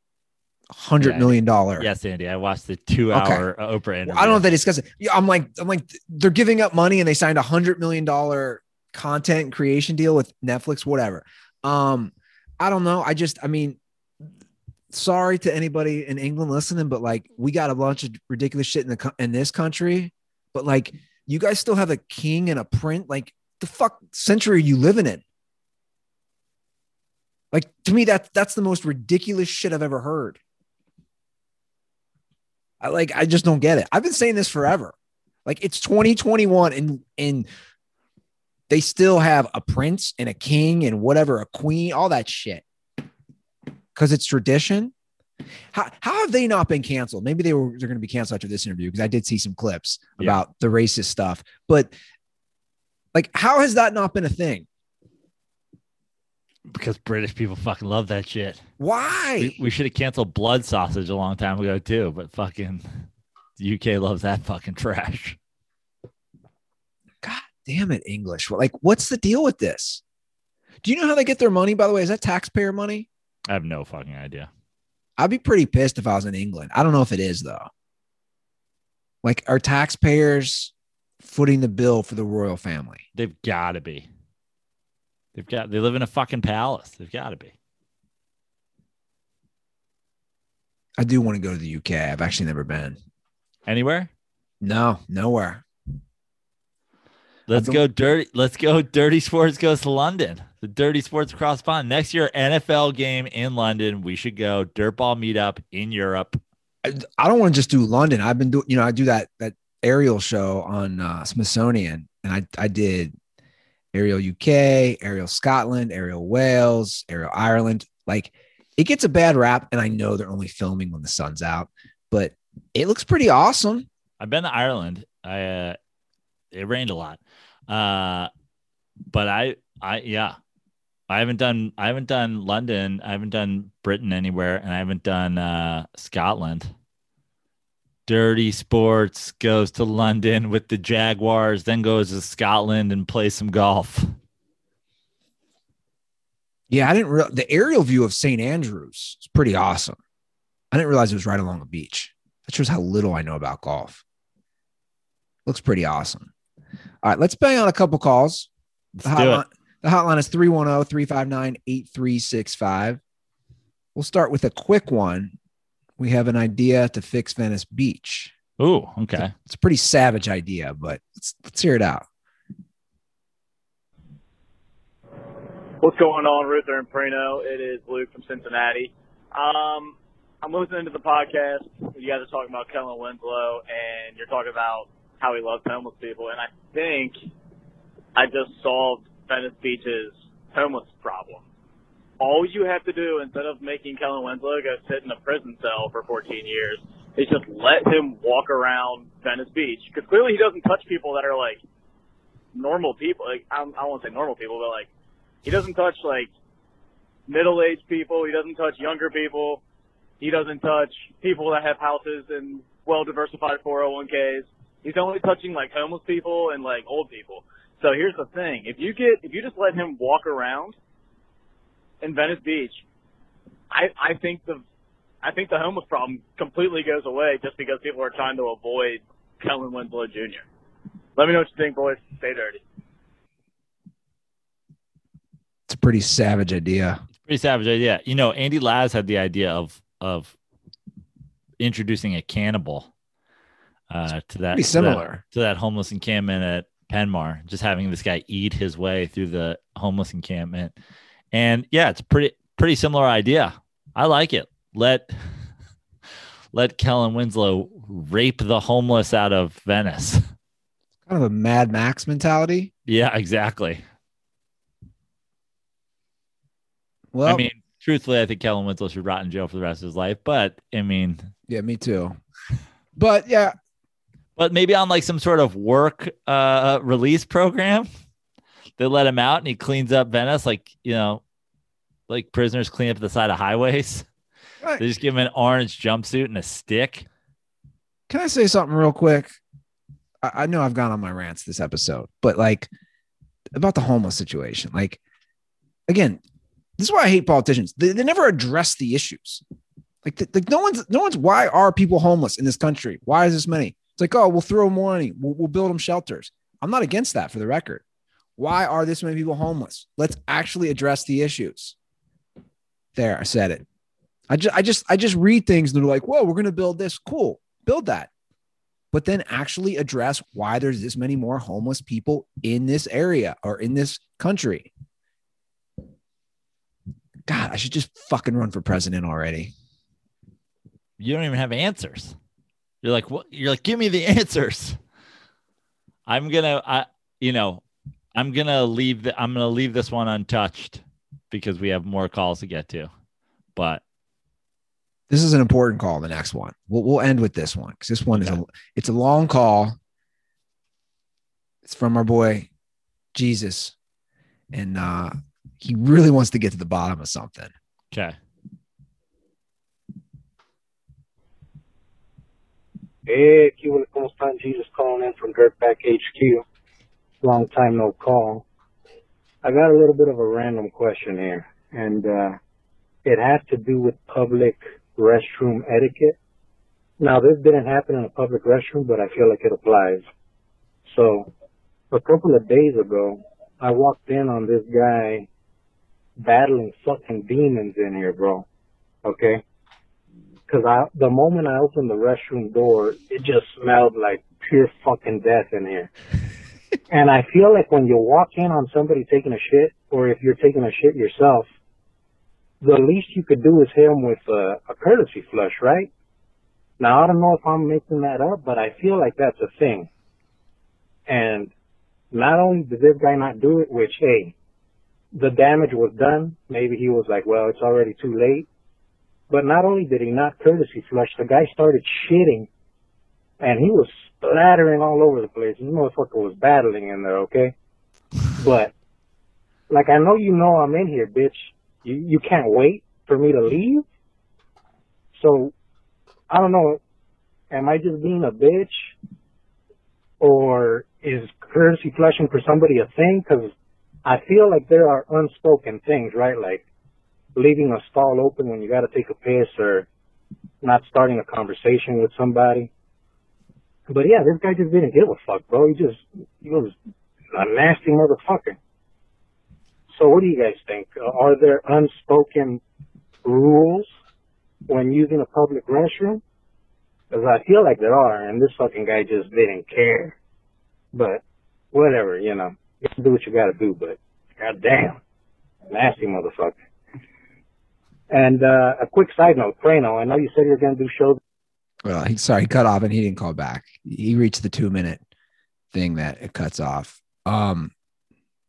hundred million dollar yes Andy I watched the two hour Oprah interview well, I don't know if they discuss it. I'm like, I'm like, they're giving up money and they signed a hundred million dollar content creation deal with Netflix, whatever. Um, I don't know. I just, I mean, sorry to anybody in England listening, but like, we got a bunch of ridiculous shit in the in this country, but like, you guys still have a king and a print. Like, the fuck century you living in? Like to me, that that's the most ridiculous shit I've ever heard. I like I just don't get it. I've been saying this forever. Like it's 2021 and and they still have a prince and a king and whatever, a queen, all that shit. Cuz it's tradition. How, how have they not been canceled? Maybe they were they're going to be canceled after this interview because I did see some clips Yeah. about the racist stuff. But like how has that not been a thing? because British people fucking love that shit Why? we, we should have canceled blood sausage a long time ago too but fucking the UK loves that fucking trash God damn it, English. Like, what's the deal with this? Do you know how they get their money, by the way? Is that taxpayer money? I have no fucking idea I'd be pretty pissed if I was in England. I don't know if it is, though. Like, are taxpayers footing the bill for the royal family? they've got to be they've got they live in a fucking palace they've got to be I do want to go to the UK. I've actually never been. anywhere No, nowhere. Let's go dirty. Let's go. Dirty Sports goes to London. The Dirty Sports Cross Pond next year. NFL game in London. We should go. Dirtball meetup in Europe. I, I don't want to just do London. I've been doing, you know, I do that that aerial show on uh, Smithsonian, and I I did aerial UK, aerial Scotland, aerial Wales, aerial Ireland. Like it gets a bad rap, and I know they're only filming when the sun's out, but it looks pretty awesome. I've been to Ireland. I uh, it rained a lot, uh, but I I yeah, I haven't done I haven't done London. I haven't done Britain anywhere, and I haven't done uh, Scotland. Dirty Sports goes to London with the Jaguars, then goes to Scotland and plays some golf. Yeah, I didn't real the aerial view of St. Andrews is pretty awesome. I didn't realize it was right along the beach. That shows how little I know about golf. Looks pretty awesome. All right, let's bang on a couple calls. The Let's do hotline, it. the hotline is 310 359 8365. We'll start with a quick one. We have an idea to fix Venice Beach. Ooh, okay. It's a pretty savage idea, but let's, let's hear it out. What's going on, Ruther and Prano? It is Luke from Cincinnati. Um, I'm listening to the podcast. You guys are talking about Kellen Winslow, and you're talking about how he loves homeless people. And I think I just solved Venice Beach's homeless problem. All you have to do, instead of making Kellen Winslow go sit in a prison cell for 14 years, is just let him walk around Venice Beach. Because clearly he doesn't touch people that are like normal people. Like I don't, I don't say normal people, but like he doesn't touch like middle-aged people. He doesn't touch younger people. He doesn't touch people that have houses and well-diversified 401ks. He's only touching like homeless people and like old people. So here's the thing: if you get, if you just let him walk around in Venice Beach, I I think the I think the homeless problem completely goes away just because people are trying to avoid Kellen Winslow Jr. Let me know what you think, boys. Stay dirty. It's a pretty savage idea. It's Pretty savage idea. You know, Andy Laz had the idea of of introducing a cannibal uh, to that Pretty to that- similar. to that homeless encampment at Penmar, just having this guy eat his way through the homeless encampment. And yeah, it's pretty pretty similar idea. I like it. Let let Kellen Winslow rape the homeless out of Venice. Kind of a Mad Max mentality. Yeah, exactly. Well, I mean, truthfully, I think Kellen Winslow should rot in jail for the rest of his life. But I mean, yeah, me too. But yeah, but maybe on like some sort of work uh release program they let him out and he cleans up venice like you know like prisoners clean up the side of highways Right. they just give him an orange jumpsuit and a stick can I say something real quick? I, I know I've gone on my rants this episode, but like about the homeless situation. Like, again, this is why I hate politicians. They, they never address the issues. Like, th- like no one's, no one's. Why are people homeless in this country? Why is this many? It's like, oh, we'll throw more money. We'll, we'll build them shelters. I'm not against that, for the record. Why are this many people homeless? Let's actually address the issues. There, I said it. I just, I just, I just read things and they're like, "Whoa, we're gonna build this." Cool, build that, but then actually address why there's this many more homeless people in this area or in this country. God, I should just fucking run for president already. you don't even have answers you're like what you're like give me the answers i'm gonna i you know i'm gonna leave the i'm gonna leave this one untouched because we have more calls to get to but This is an important call. The next one, we'll, we'll end with this one because this one is a, it's a long call. It's from our boy Jesus, and uh, he really wants to get to the bottom of something. okay Hey, ¿qué- ¿cómo están? Jesus calling in from Dirtback HQ. Long time no call. I got a little bit of a random question here, and uh, it has to do with public restroom etiquette. Now, this didn't happen in a public restroom, but I feel like it applies. So, a couple of days ago, I walked in on this guy battling fucking demons in here, bro. Okay? Because I, the moment I opened the restroom door, it just smelled like pure fucking death in here. And I feel like when you walk in on somebody taking a shit, or if you're taking a shit yourself, the least you could do is hit them with a, a courtesy flush, right? Now, I don't know if I'm making that up, but I feel like that's a thing. And not only did this guy not do it, which, hey, the damage was done. Maybe he was like, well, it's already too late. But not only did he not courtesy flush, the guy started shitting and he was splattering all over the place. This motherfucker was battling in there, okay? But, like, I know you know I'm in here, bitch. You, you can't wait for me to leave? So, I don't know. Am I just being a bitch? Or is courtesy flushing for somebody a thing? Because I feel like there are unspoken things, right? Like leaving a stall open when you got to take a piss or not starting a conversation with somebody. But yeah, this guy just didn't give a fuck, bro. He just, he was a nasty motherfucker. So what do you guys think? Are there unspoken rules when using a public restroom? Because I feel like there are, and this fucking guy just didn't care. But whatever, you know, you do what you got to do. But goddamn, nasty motherfucker. And uh, a quick side note, Prano, I know you said you're going to do shows. Well, he sorry, he cut off and he didn't call back. He reached the two minute thing that it cuts off. Um,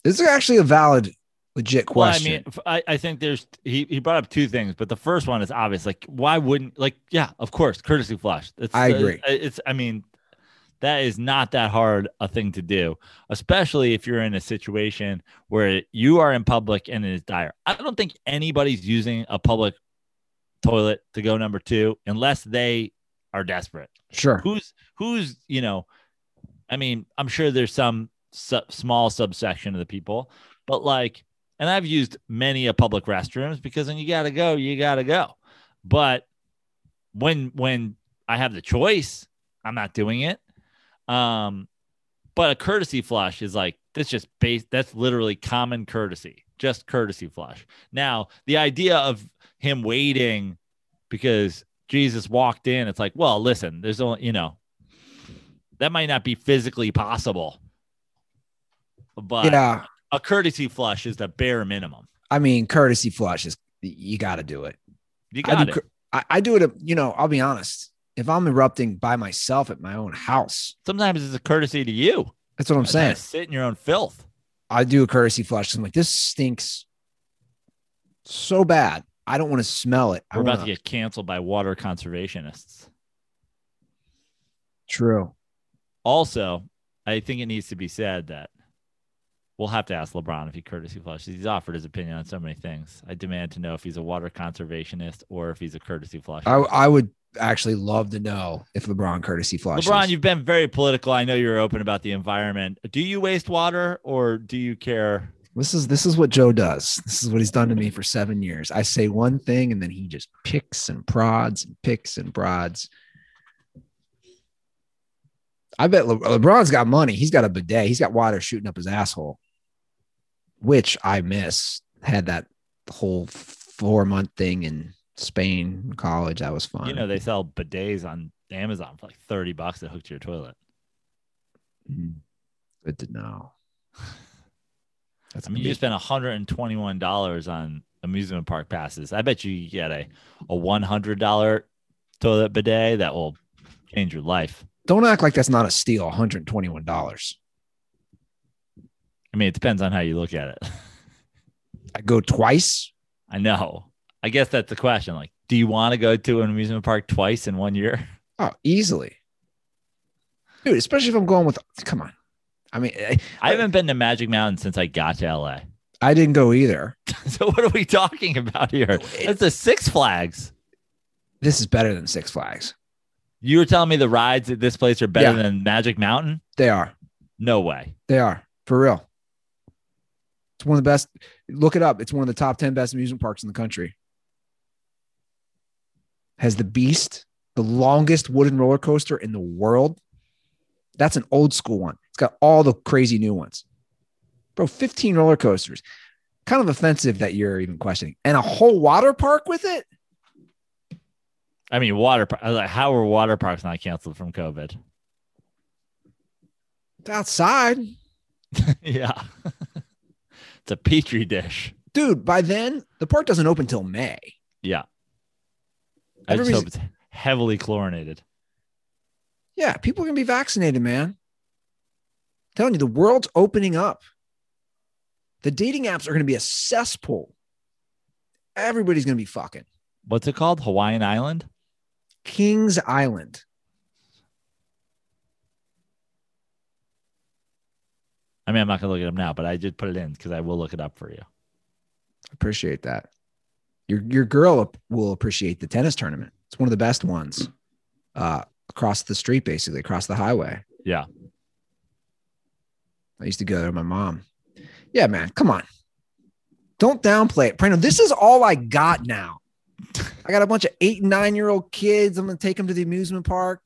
this is actually a valid, legit question. Well, I mean, I think there's he, he brought up two things, but the first one is obvious. Like, why wouldn't like yeah, of course, courtesy flush. It's, I agree. uh, it's I mean, that is not that hard a thing to do, especially if you're in a situation where you are in public and it is dire. I don't think anybody's using a public toilet to go number two unless they are desperate. sure. Who's who's you know, I mean, I'm sure there's some su- small subsection of the people, but like, and I've used many a public restrooms because when you gotta go, you gotta go. But when when I have the choice, I'm not doing it. Um, but a courtesy flush is like that's just base. That's literally common courtesy, just courtesy flush. Now, the idea of him waiting because Jesus walked in, it's like, well, listen, there's only you know that might not be physically possible, but Yeah. a courtesy flush is the bare minimum. I mean, courtesy flush is you got to do it. You I got do, it. I, I do it. You know, I'll be honest. If I'm erupting by myself at my own house, Sometimes it's a courtesy to you. that's what I'm saying. Sit in your own filth. I do a courtesy flush. I'm like, this stinks so bad. I don't want to smell it. We're about wanna- to get canceled by water conservationists. true. Also, I think it needs to be said that we'll have to ask LeBron if he courtesy flushes. He's offered his opinion on so many things. I demand to know if he's a water conservationist or if he's a courtesy flusher. I, I would actually love to know if LeBron courtesy flushes. LeBron, you've been very political. I know you're open about the environment. Do you waste water or do you care? This is this is what Joe does. This is what he's done to me for seven years. I say one thing and then he just picks and prods and picks and prods. I bet Le- LeBron's got money. He's got a bidet. He's got water shooting up his asshole, which I miss. Had that whole four month thing in Spain in college. That was fun. You know, they sell bidets on Amazon for like 30 bucks that hook to your toilet. Mm, Good to know. That's I mean, you big- spend $121 on amusement park passes. I bet you get a, a $100 toilet bidet that will change your life. don't act like that's not a steal. One hundred twenty one dollars. I mean, it depends on how you look at it. I go twice. I know. I guess that's the question. Like, do you want to go to an amusement park twice in one year? Oh, easily. Dude, especially if I'm going with come on. I mean, I, I haven't been to Magic Mountain since I got to LA. I didn't go either. so what are we talking about here? It's a Six Flags. This is better than Six Flags. You were telling me the rides at this place are better Yeah. than Magic Mountain? They are. No way. They are for real. It's one of the best. Look it up. It's one of the top 10 best amusement parks in the country. Has the Beast, the longest wooden roller coaster in the world. That's an old school one. It's got all the crazy new ones. Bro, 15 roller coasters. Kind of offensive that you're even questioning. And a whole water park with it? I mean, water. par- I was like, how were water parks not canceled from COVID? It's outside. yeah. it's a petri dish. Dude, by then the park doesn't open till May. Yeah. I just hope it's heavily chlorinated. Yeah, people are gonna be vaccinated, man. telling you, the world's opening up. The dating apps are gonna be a cesspool. Everybody's gonna be fucking. What's it called? Hawaiian Island? Kings Island. I mean, I'm not gonna look it up now, but I did put it in because I will look it up for you. Appreciate that. Your your girl will appreciate the tennis tournament. It's one of the best ones. Uh across the street, basically, across the highway. Yeah. I used to go there with my mom. Yeah, man. Come on. Don't downplay it. Prano, this is all I got now. I got a bunch of eight and nine year old kids. I'm gonna take them to the amusement park.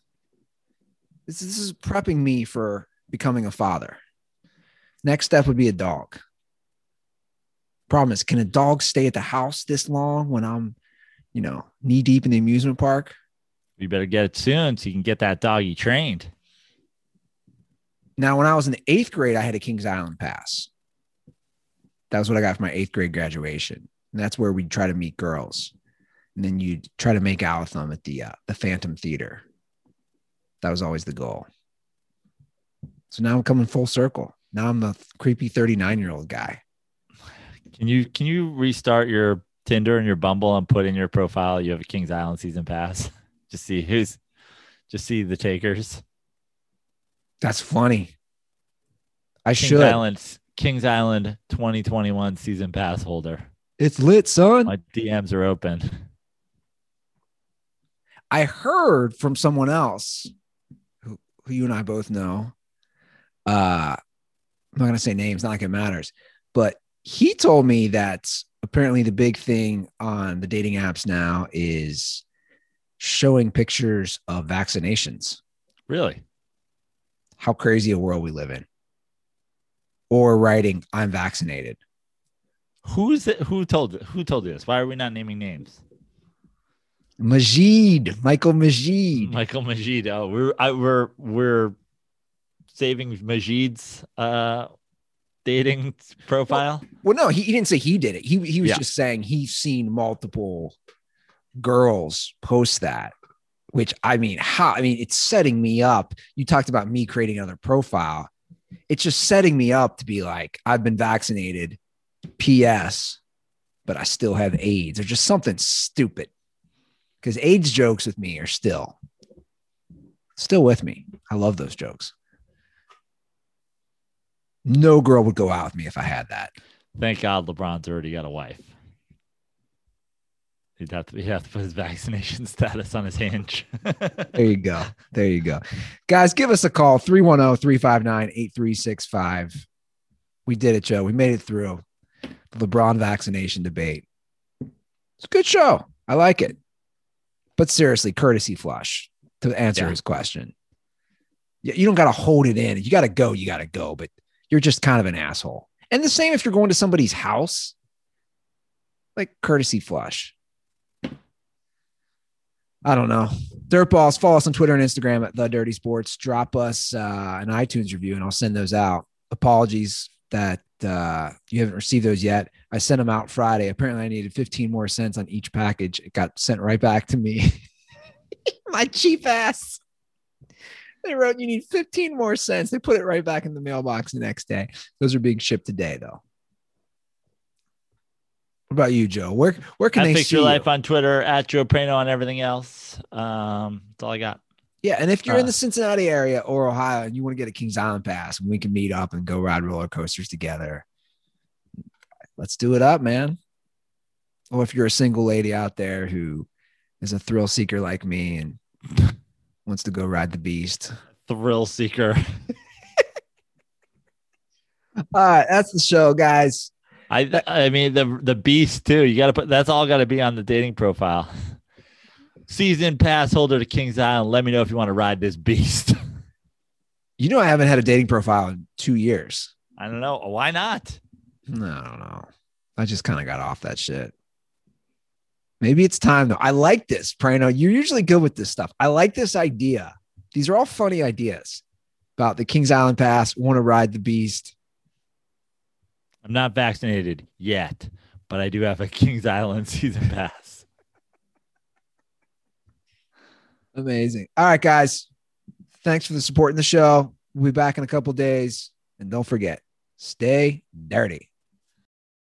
This, this is prepping me for becoming a father. Next step would be a dog. Problem is, can a dog stay at the house this long when I'm, you know, knee deep in the amusement park? You better get it soon so you can get that doggy trained. Now, when I was in the eighth grade, I had a Kings Island pass. That was what I got for my eighth grade graduation. And that's where we'd try to meet girls. And then you'd try to make out with them at the uh, the Phantom Theater. That was always the goal. So now I'm coming full circle. Now I'm the creepy 39 year old guy. Can you can you restart your Tinder and your Bumble and put in your profile you have a Kings Island season pass? Just see who's just see the takers. That's funny. I Kings should. Island Kings Island 2021 season pass holder. It's lit, son. My DMs are open. I heard from someone else who, who you and I both know. Uh, I'm not going to say names, not like it matters, but he told me that apparently the big thing on the dating apps now is showing pictures of vaccinations. Really? How crazy a world we live in. Or writing, I'm vaccinated. Who's it? Who told who told you this? Why are we not naming names? Majid, Michael Majid. Michael Majid. Oh, we're I, we're we're saving Majid's uh dating profile. Well, no, he, he didn't say he did it. He, he was Yeah. just saying he's seen multiple girls post that, which I mean, how I mean, it's setting me up. You talked about me creating another profile. It's just setting me up to be like, I've been vaccinated, PS, but I still have AIDS or just something stupid. Because AIDS jokes with me are still, still with me. I love those jokes. No girl would go out with me if I had that. Thank God LeBron's already got a wife. He'd have to he'd have to put his vaccination status on his hinge. There you go. There you go. Guys, give us a call oh, 310 359 8365. We did it, Joe. We made it through the LeBron vaccination debate. It's a good show. I like it. But seriously, courtesy flush to answer Yeah. his question. Yeah, You don't got to hold it in. You got to go. You got to go. But you're just kind of an asshole. And the same if you're going to somebody's house, like courtesy flush. I don't know. Dirtballs, follow us on Twitter and Instagram at the Dirty Sports. Drop us uh, an iTunes review, and I'll send those out. Apologies that uh, you haven't received those yet. I sent them out Friday. Apparently, I needed 15 more cents on each package. It got sent right back to me. My cheap ass. They wrote you need 15 more cents. They put it right back in the mailbox the next day. Those are being shipped today, though. What about you, Joe? Where where can At they Fix see Your you? Life on Twitter at Joe Prano on everything else. Um, that's all I got. Yeah, and if you're in Uh, the Cincinnati area or Ohio and you want to get a Kings Island pass, we can meet up and go ride roller coasters together. Let's do it up, man. Or if you're a single lady out there who is a thrill seeker like me and wants to go ride the beast. Thrill seeker. All right, that's the show, guys. I I mean the the beast too. You got to put that's all got to be on the dating profile. Season pass holder to Kings Island. Let me know if you want to ride this beast. You know, I haven't had a dating profile in two years. I don't know why not. No, I don't know. I just kind of got off that shit. Maybe it's time though. I like this, Prano. You're usually good with this stuff. I like this idea. These are all funny ideas about the Kings Island Pass, want to ride the beast. I'm not vaccinated yet, but I do have a Kings Island season pass. Amazing. All right, guys. Thanks for the support in the show. We'll be back in a couple days. And don't forget, stay dirty.